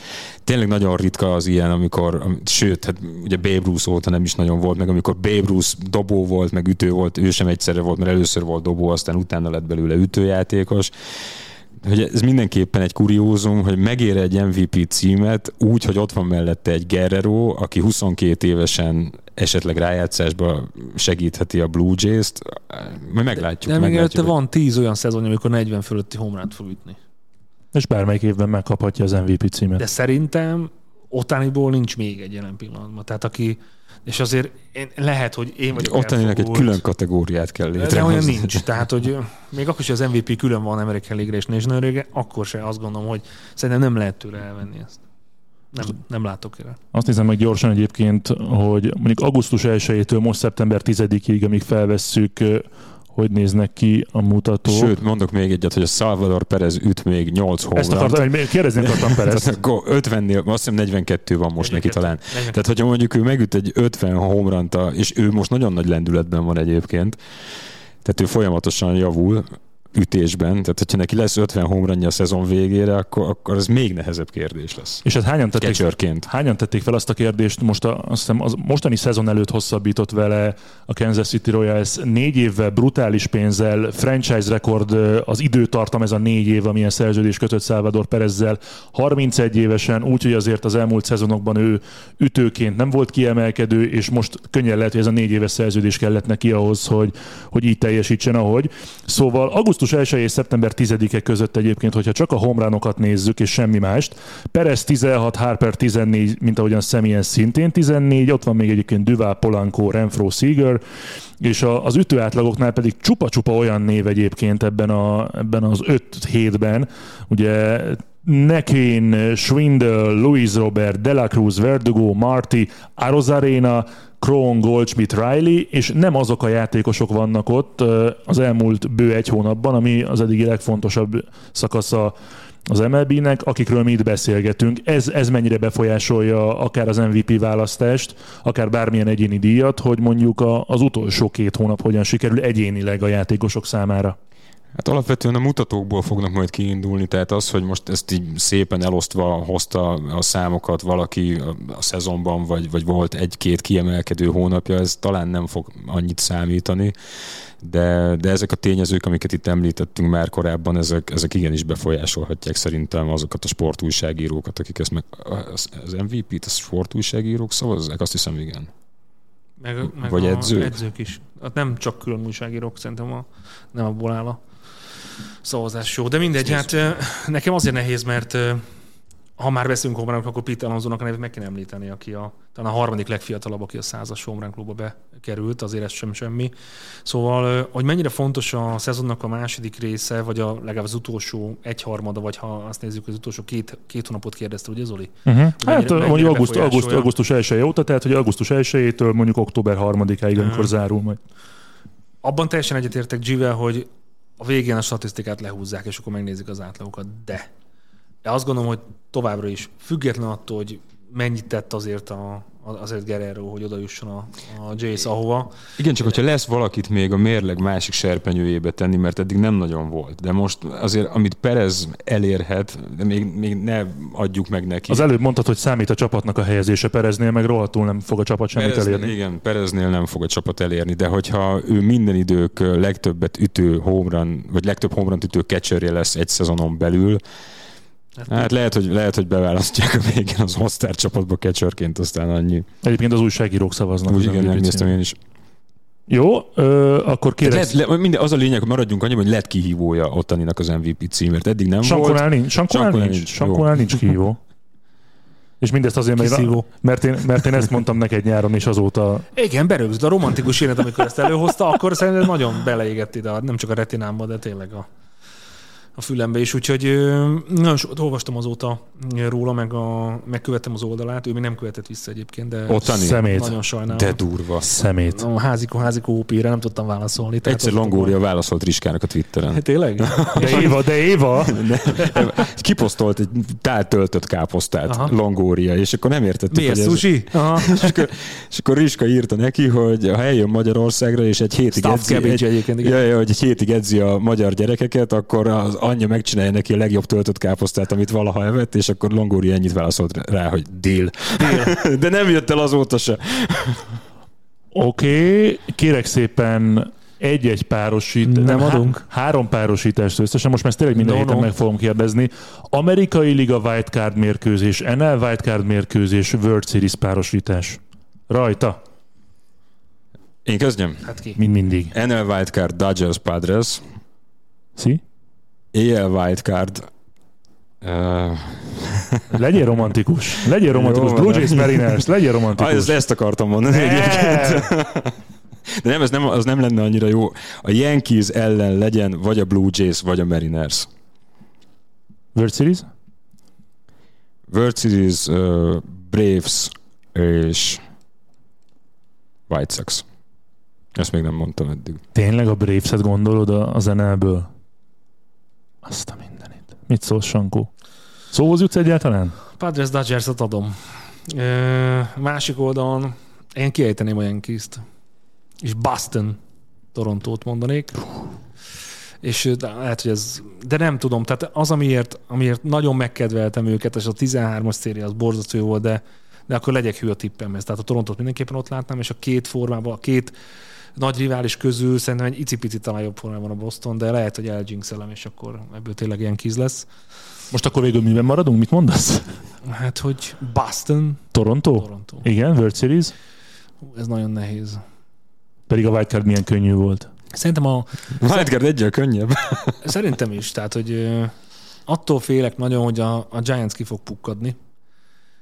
tényleg nagyon ritka az ilyen, amikor, am- sőt, hát ugye Babe Ruth óta nem is nagyon volt, meg amikor Babe Ruth dobó volt, meg ütő volt, ő sem egyszerre volt, mert először volt dobó, aztán utána lett belőle ütőjátékos hogy ez mindenképpen egy kuriózum, hogy megér egy MVP címet úgy, hogy ott van mellette egy Guerrero, aki 22 évesen esetleg rájátszásba segítheti a Blue Jays-t. Majd meglátjuk. De még előtte meglátjuk. van 10 olyan szezon, amikor 40 fölötti homránt fog ütni. És bármelyik évben megkaphatja az MVP címet. De szerintem Otániból nincs még egy jelen pillanatban. Tehát aki, és azért én, lehet, hogy én vagyok Ottaninak egy külön kategóriát kell De olyan létrehozni. nincs. Tehát, hogy még akkor is az MVP külön van American League és National League, akkor se azt gondolom, hogy szerintem nem lehet tőle elvenni ezt. Nem, nem látok erre. Azt nézem meg gyorsan egyébként, hogy mondjuk augusztus 1-től most szeptember 10-ig, amíg felvesszük, hogy néznek ki a mutatók. Sőt, mondok még egyet, hogy a Salvador Perez üt még 8 Ezt hónap. akartam, hogy kérdezni akartam *laughs* Perez. Tehát akkor 50-nél, azt hiszem 42 van most neki 42. talán. 42. Tehát, hogyha mondjuk ő megüt egy 50 homranta, és ő most nagyon nagy lendületben van egyébként, tehát ő folyamatosan javul ütésben, tehát hogyha neki lesz 50 homranja a szezon végére, akkor, akkor ez még nehezebb kérdés lesz. És hát hányan tették, Catcherként. hányan tették fel azt a kérdést, most a, azt hiszem az mostani szezon előtt hosszabbított vele a Kansas City Royals négy évvel brutális pénzzel, franchise rekord az időtartam, ez a négy év, amilyen szerződés kötött Salvador Perezzel, 31 évesen, úgyhogy azért az elmúlt szezonokban ő ütőként nem volt kiemelkedő, és most könnyen lehet, hogy ez a négy éves szerződés kellett neki ahhoz, hogy, hogy így teljesítsen, ahogy. Szóval augusztus 1 és szeptember 10-e között egyébként, hogyha csak a homránokat nézzük, és semmi mást, Perez 16, Harper 14, mint ahogyan Semien szintén 14, ott van még egyébként Duval, Polanco, Renfro, Seager, és a, az ütőátlagoknál pedig csupa-csupa olyan név egyébként ebben, a, ebben az 5 hétben, ugye Nekén, Schwindel, Luis Robert, De La Cruz, Verdugo, Marty, Arozarena, Krohn, Goldschmidt, Riley, és nem azok a játékosok vannak ott az elmúlt bő egy hónapban, ami az eddigi legfontosabb szakasza az MLB-nek, akikről mi itt beszélgetünk. Ez, ez mennyire befolyásolja akár az MVP választást, akár bármilyen egyéni díjat, hogy mondjuk a, az utolsó két hónap hogyan sikerül egyénileg a játékosok számára. Hát alapvetően a mutatókból fognak majd kiindulni, tehát az, hogy most ezt így szépen elosztva hozta a számokat valaki a, szezonban, vagy, vagy volt egy-két kiemelkedő hónapja, ez talán nem fog annyit számítani, de, de ezek a tényezők, amiket itt említettünk már korábban, ezek, ezek igenis befolyásolhatják szerintem azokat a sportújságírókat, akik ezt meg, az, az MVP-t, a sportújságírók szavazzák, azt hiszem igen. Meg, meg Vagy a edzők? edzők is. Hát nem csak külön újságírók, szerintem a, nem abból áll a szavazás jó. De mindegy, hát nekem azért nehéz, mert ha már beszélünk homerunok, akkor Pete Alonso-nak a nevét meg kéne említeni, aki a, talán a harmadik legfiatalabb, aki a százas homerun klubba bekerült, azért ez sem semmi. Szóval, hogy mennyire fontos a szezonnak a második része, vagy a, legalább az utolsó egyharmada, vagy ha azt nézzük, az utolsó két, két hónapot kérdezte, ugye Zoli? Uh-huh. Hát mennyire mondjuk auguszt, auguszt, augusztus 1 óta, tehát hogy augusztus 1-től mondjuk október 3-áig, amikor Mhm. zárul majd. Abban teljesen egyetértek Givel, hogy a végén a statisztikát lehúzzák, és akkor megnézik az átlagokat, de, de azt gondolom, hogy továbbra is, független attól, hogy mennyit tett azért, a, azért Guerrero, hogy oda jusson a, a Jace ahova. Igen, csak hogyha lesz valakit még a mérleg másik serpenyőjébe tenni, mert eddig nem nagyon volt. De most azért, amit Perez elérhet, de még, még ne adjuk meg neki. Az előbb mondtad, hogy számít a csapatnak a helyezése Pereznél, meg rohadtul nem fog a csapat semmit Pereznél, elérni. Igen, Pereznél nem fog a csapat elérni, de hogyha ő minden idők legtöbbet ütő homerun, vagy legtöbb homerun ütő catcherje lesz egy szezonon belül, Hát lehet, hogy, lehet, hogy beválasztják a végén az All-Star csapatba catcherként, aztán annyi. Egyébként az újságírók szavaznak. Úgy igen, megnéztem én is. Jó, ö, akkor kérek... lehet, le, minden, az a lényeg, hogy maradjunk annyiban, hogy lett kihívója Ottaninak az MVP címért. Eddig nem Sankonál volt. nincs, Sankonál Sankonál nincs, nincs, Sankonál nincs kihívó. És mindezt azért, mert, mert, én, mert én ezt mondtam neked nyáron, és azóta Igen, berögzött. A romantikus élet, amikor ezt előhozta, akkor szerintem nagyon beleégett ide, nem csak a retinámba, de tényleg a, a fülembe is. Úgyhogy nagyon sokat olvastam azóta róla, meg, a, megkövettem az oldalát. Ő még nem követett vissza egyébként, de Ottani. szemét, nagyon sajnálom. De durva. szemét. A házikó, házikó ópére nem tudtam válaszolni. tehát Egyszer Longória válaszolt Riskának a Twitteren. Tényleg? De Éva, de Éva! *laughs* Kiposztolt egy töltött káposztát, Aha. Longória, és akkor nem értettük, Miért hogy ez... sushi? Aha. És akkor, és akkor Riska írta neki, hogy ha eljön Magyarországra, és egy hétig Stuffed edzi, egy, ja, ja, hogy egy hétig edzi a magyar gyerekeket, akkor az anyja megcsinálja neki a legjobb töltött káposztát, amit valaha evett, és akkor Longória ennyit válaszolt rá, hogy deal. deal. *laughs* De nem jött el azóta se. Oké, okay, kérek szépen egy-egy párosít, Nem há- adunk? három párosítást összesen, most már ezt tényleg minden No, héten no. meg fogom kérdezni. Amerikai Liga Wildcard mérkőzés, NL Wildcard mérkőzés, World Series párosítás. Rajta, Én kezdjem. Hát ki? mint mindig. NL Wildcard Dodgers Padres, Szi? AL Wildcard Uh, *laughs* Legyél romantikus. Legyél romantikus. Jó, Blue. Jays Mariners. Legyél romantikus. ah, ezt, ezt akartam mondani Ne! egyébként. De nem, ez nem, az nem lenne annyira jó. A Yankees ellen legyen vagy a Blue Jays, vagy a Mariners. World Series? World Series, uh, Braves és White Sox. Ezt még nem mondtam eddig. Tényleg a Braves-et gondolod a- az NL-ből? Azt a mindenit. Mit szólsz, Sankó? Szóhoz jutsz egyáltalán? Padres Dodgers-ot adom. Ö, másik oldalon én kiejteném a Yankees-t. És Boston Torontót mondanék. És de lehet, hogy ez... De nem tudom, tehát az, amiért, amiért nagyon megkedveltem őket, és a 13-as széria az borzasztó jó volt, de, de akkor legyek hű a tippemhez. Tehát a Torontót mindenképpen ott látnám, és a két formában, a két nagy rivális közül szerintem egy icipici talán jobb formában a Boston, de lehet, hogy elginxelem, és akkor ebből tényleg ilyen kiz lesz. Most akkor végül miben maradunk? Mit mondasz? Hát, hogy Boston, Toronto? Toronto. Igen, World Series. Hú, Ez nagyon nehéz. Pedig a wildcard milyen könnyű volt. Szerintem a, Wildcard egyel könnyebb. szerintem is, tehát, hogy attól félek nagyon, hogy a, a Giants ki fog pukkadni.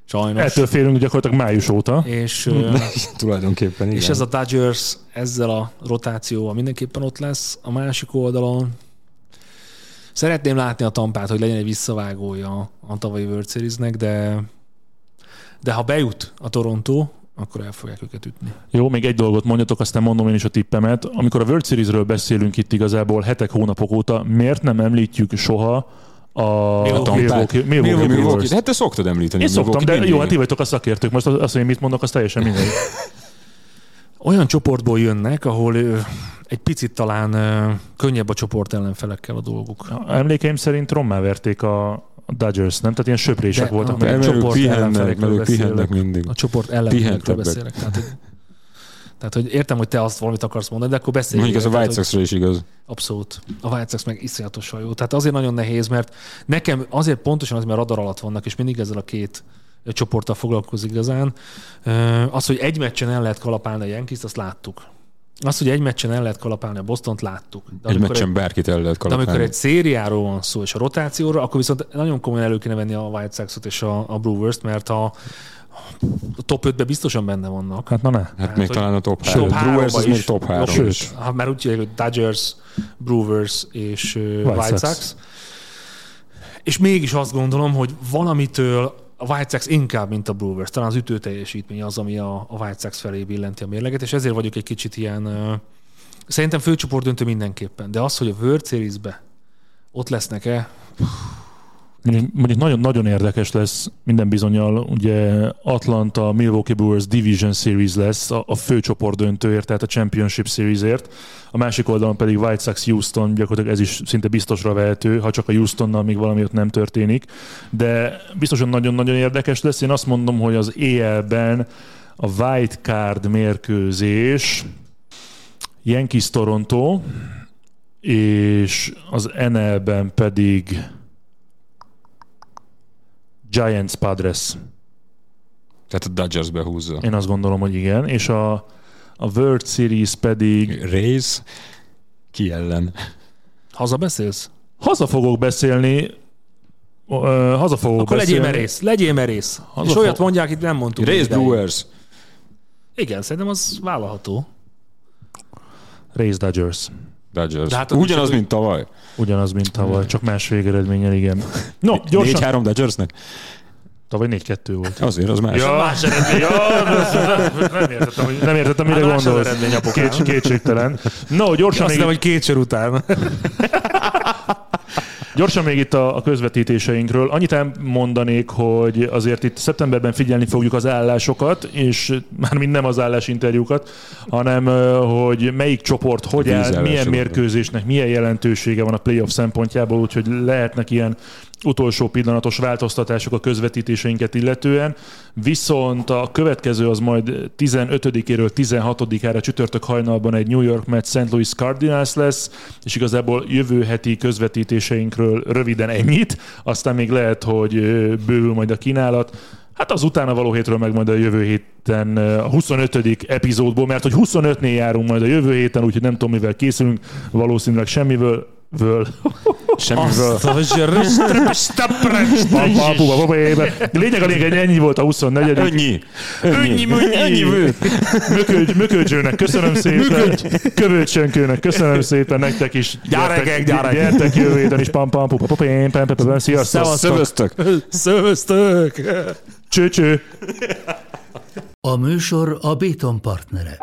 Sajnos. Ettől félünk gyakorlatilag május óta. És, *laughs* ö, Tulajdonképpen igen. és ez a Dodgers ezzel a rotációval mindenképpen ott lesz. A másik oldalon szeretném látni a tampát, hogy legyen egy visszavágója a tavalyi World Series-nek, de, de ha bejut a Toronto, akkor el fogják őket ütni. Jó, még egy dolgot mondjatok, aztán mondom én is a tippemet. Amikor a World Series-ről beszélünk itt igazából hetek, hónapok óta, miért nem említjük soha a Milwaukee. Hát te szoktad említeni. Én szoktam, de jó, hát ti vagytok a szakértők. Most azt, hogy mit mondok, az teljesen mindegy. olyan csoportból jönnek, ahol egy picit talán könnyebb a csoport ellenfelekkel a dolguk. Emlékeim szerint rommá verték a a Dodgers, nem? Tehát ilyen söprések De- voltak. Mert ők csoport pihennek, ellenfelekről pihennek beszélek. mindig. A csoport ellenfelekről beszélek. Tehát tehát, hogy értem, hogy te azt valamit akarsz mondani, de akkor beszélj. Mondjuk ez a White Sox-ra is igaz. Abszolút. A White Sox meg iszonyatosan jó. Tehát azért nagyon nehéz, mert nekem azért pontosan az, mert radar alatt vannak, és mindig ezzel a két csoporttal foglalkozik igazán. Az, hogy egy meccsen el lehet kalapálni a Yankees-t, azt láttuk. Az, hogy egy meccsen el lehet kalapálni a Bostont, láttuk. De Egy meccsen bárkit el lehet de amikor kalapálni. egy szériáról van szó, és a rotációról, akkor viszont nagyon komolyan elő kéne venni a White Sox-ot és a, a Brewers-t, mert a, a top 5-ben biztosan benne vannak. Hát na ne. Hát Hát, még talán a top Top 3. háromba Brewers az is. még top 3 Sőt. is. Ha már úgy hogy Dodgers, Brewers és uh, White, White White Sox. Sox. És mégis azt gondolom, hogy valamitől a White Sox inkább, mint a Brewers. Talán az ütő teljesítmény az, ami a, a White Sox felé billenti a mérleget, és ezért vagyok egy kicsit ilyen... Uh, szerintem főcsoport döntő mindenképpen, de az, hogy a World Series-be ott lesznek-e, Mondjuk, mondjuk nagyon, nagyon érdekes lesz minden bizonyal, ugye Atlanta, Milwaukee Brewers Division Series lesz a, a fő csoportdöntőért, tehát a Championship Seriesért. A másik oldalon pedig White Sox Houston, gyakorlatilag ez is szinte biztosra vehető, ha csak a Houstonnal még valami ott nem történik. De biztosan nagyon-nagyon érdekes lesz. Én azt mondom, hogy az EL-ben a White Card mérkőzés Yankees Toronto, és az NL-ben pedig Giants Padres. Tehát a Dodgers behúzza. Én azt gondolom, hogy igen. És a, a World Series pedig Rays? Ki ellen? Haza beszélsz? haza fogok beszélni, ö, haza fogok Akkor legyél beszélni. merész, legyél merész. Haza És olyat fog- mondják, itt nem mondtuk. Rays. Brewers. Igen, szerintem az vállalható. Rays Dodgers. Dodgers. De hát az Ugyanaz, mint tavaly. Ugyanaz, mint tavaly, csak más végeredménnyel, igen. No, gyorsan. 4-3 Dodgersnek? Tavaly 4-2 volt. Azért, az más. Ja, Más eredmény. ja, nem értettem, hogy- nem értettem, mire Hát gondolsz. eredmény. Kéts, kétségtelen. No, gyorsan Azt még, hiszem, hogy két sör után. *laughs* Gyorsan még itt a, a közvetítéseinkről. Annyit elmondanék, hogy azért itt szeptemberben figyelni fogjuk az állásokat, és mármint nem az állásinterjúkat, hanem hogy melyik csoport hogy áll, milyen mérkőzésnek milyen jelentősége van a playoff szempontjából, úgyhogy lehetnek ilyen utolsó pillanatos változtatások a közvetítéseinket illetően. Viszont a következő az majd 15-éről 16-ára csütörtök hajnalban egy New York Mets St. Louis Cardinals lesz, és igazából jövő heti közvetítéseinkről röviden ennyit, aztán még lehet, hogy bővül majd a kínálat. Hát az utána való hétről meg majd a jövő héten a 25. epizódból, mert hogy 25-nél járunk majd a jövő héten, úgyhogy nem tudom, mivel készülünk, valószínűleg semmiből. Völ. Semmiből. Apu, ébe. Lényeg a lényeg, ennyi volt a 24. Ennyi. Ennyi, ennyi. Mökögy, möködzsőnek köszönöm szépen. Kövőcsönkőnek köszönöm szépen, nektek is. Gyerekek, gyerekek. Gyertek jövő héten is, pam, pam, pupa, pam, pam, pam, pam, pam, sziasztok. Szövöztök. Szövöztök! Cső, cső. A műsor a Béton partnere.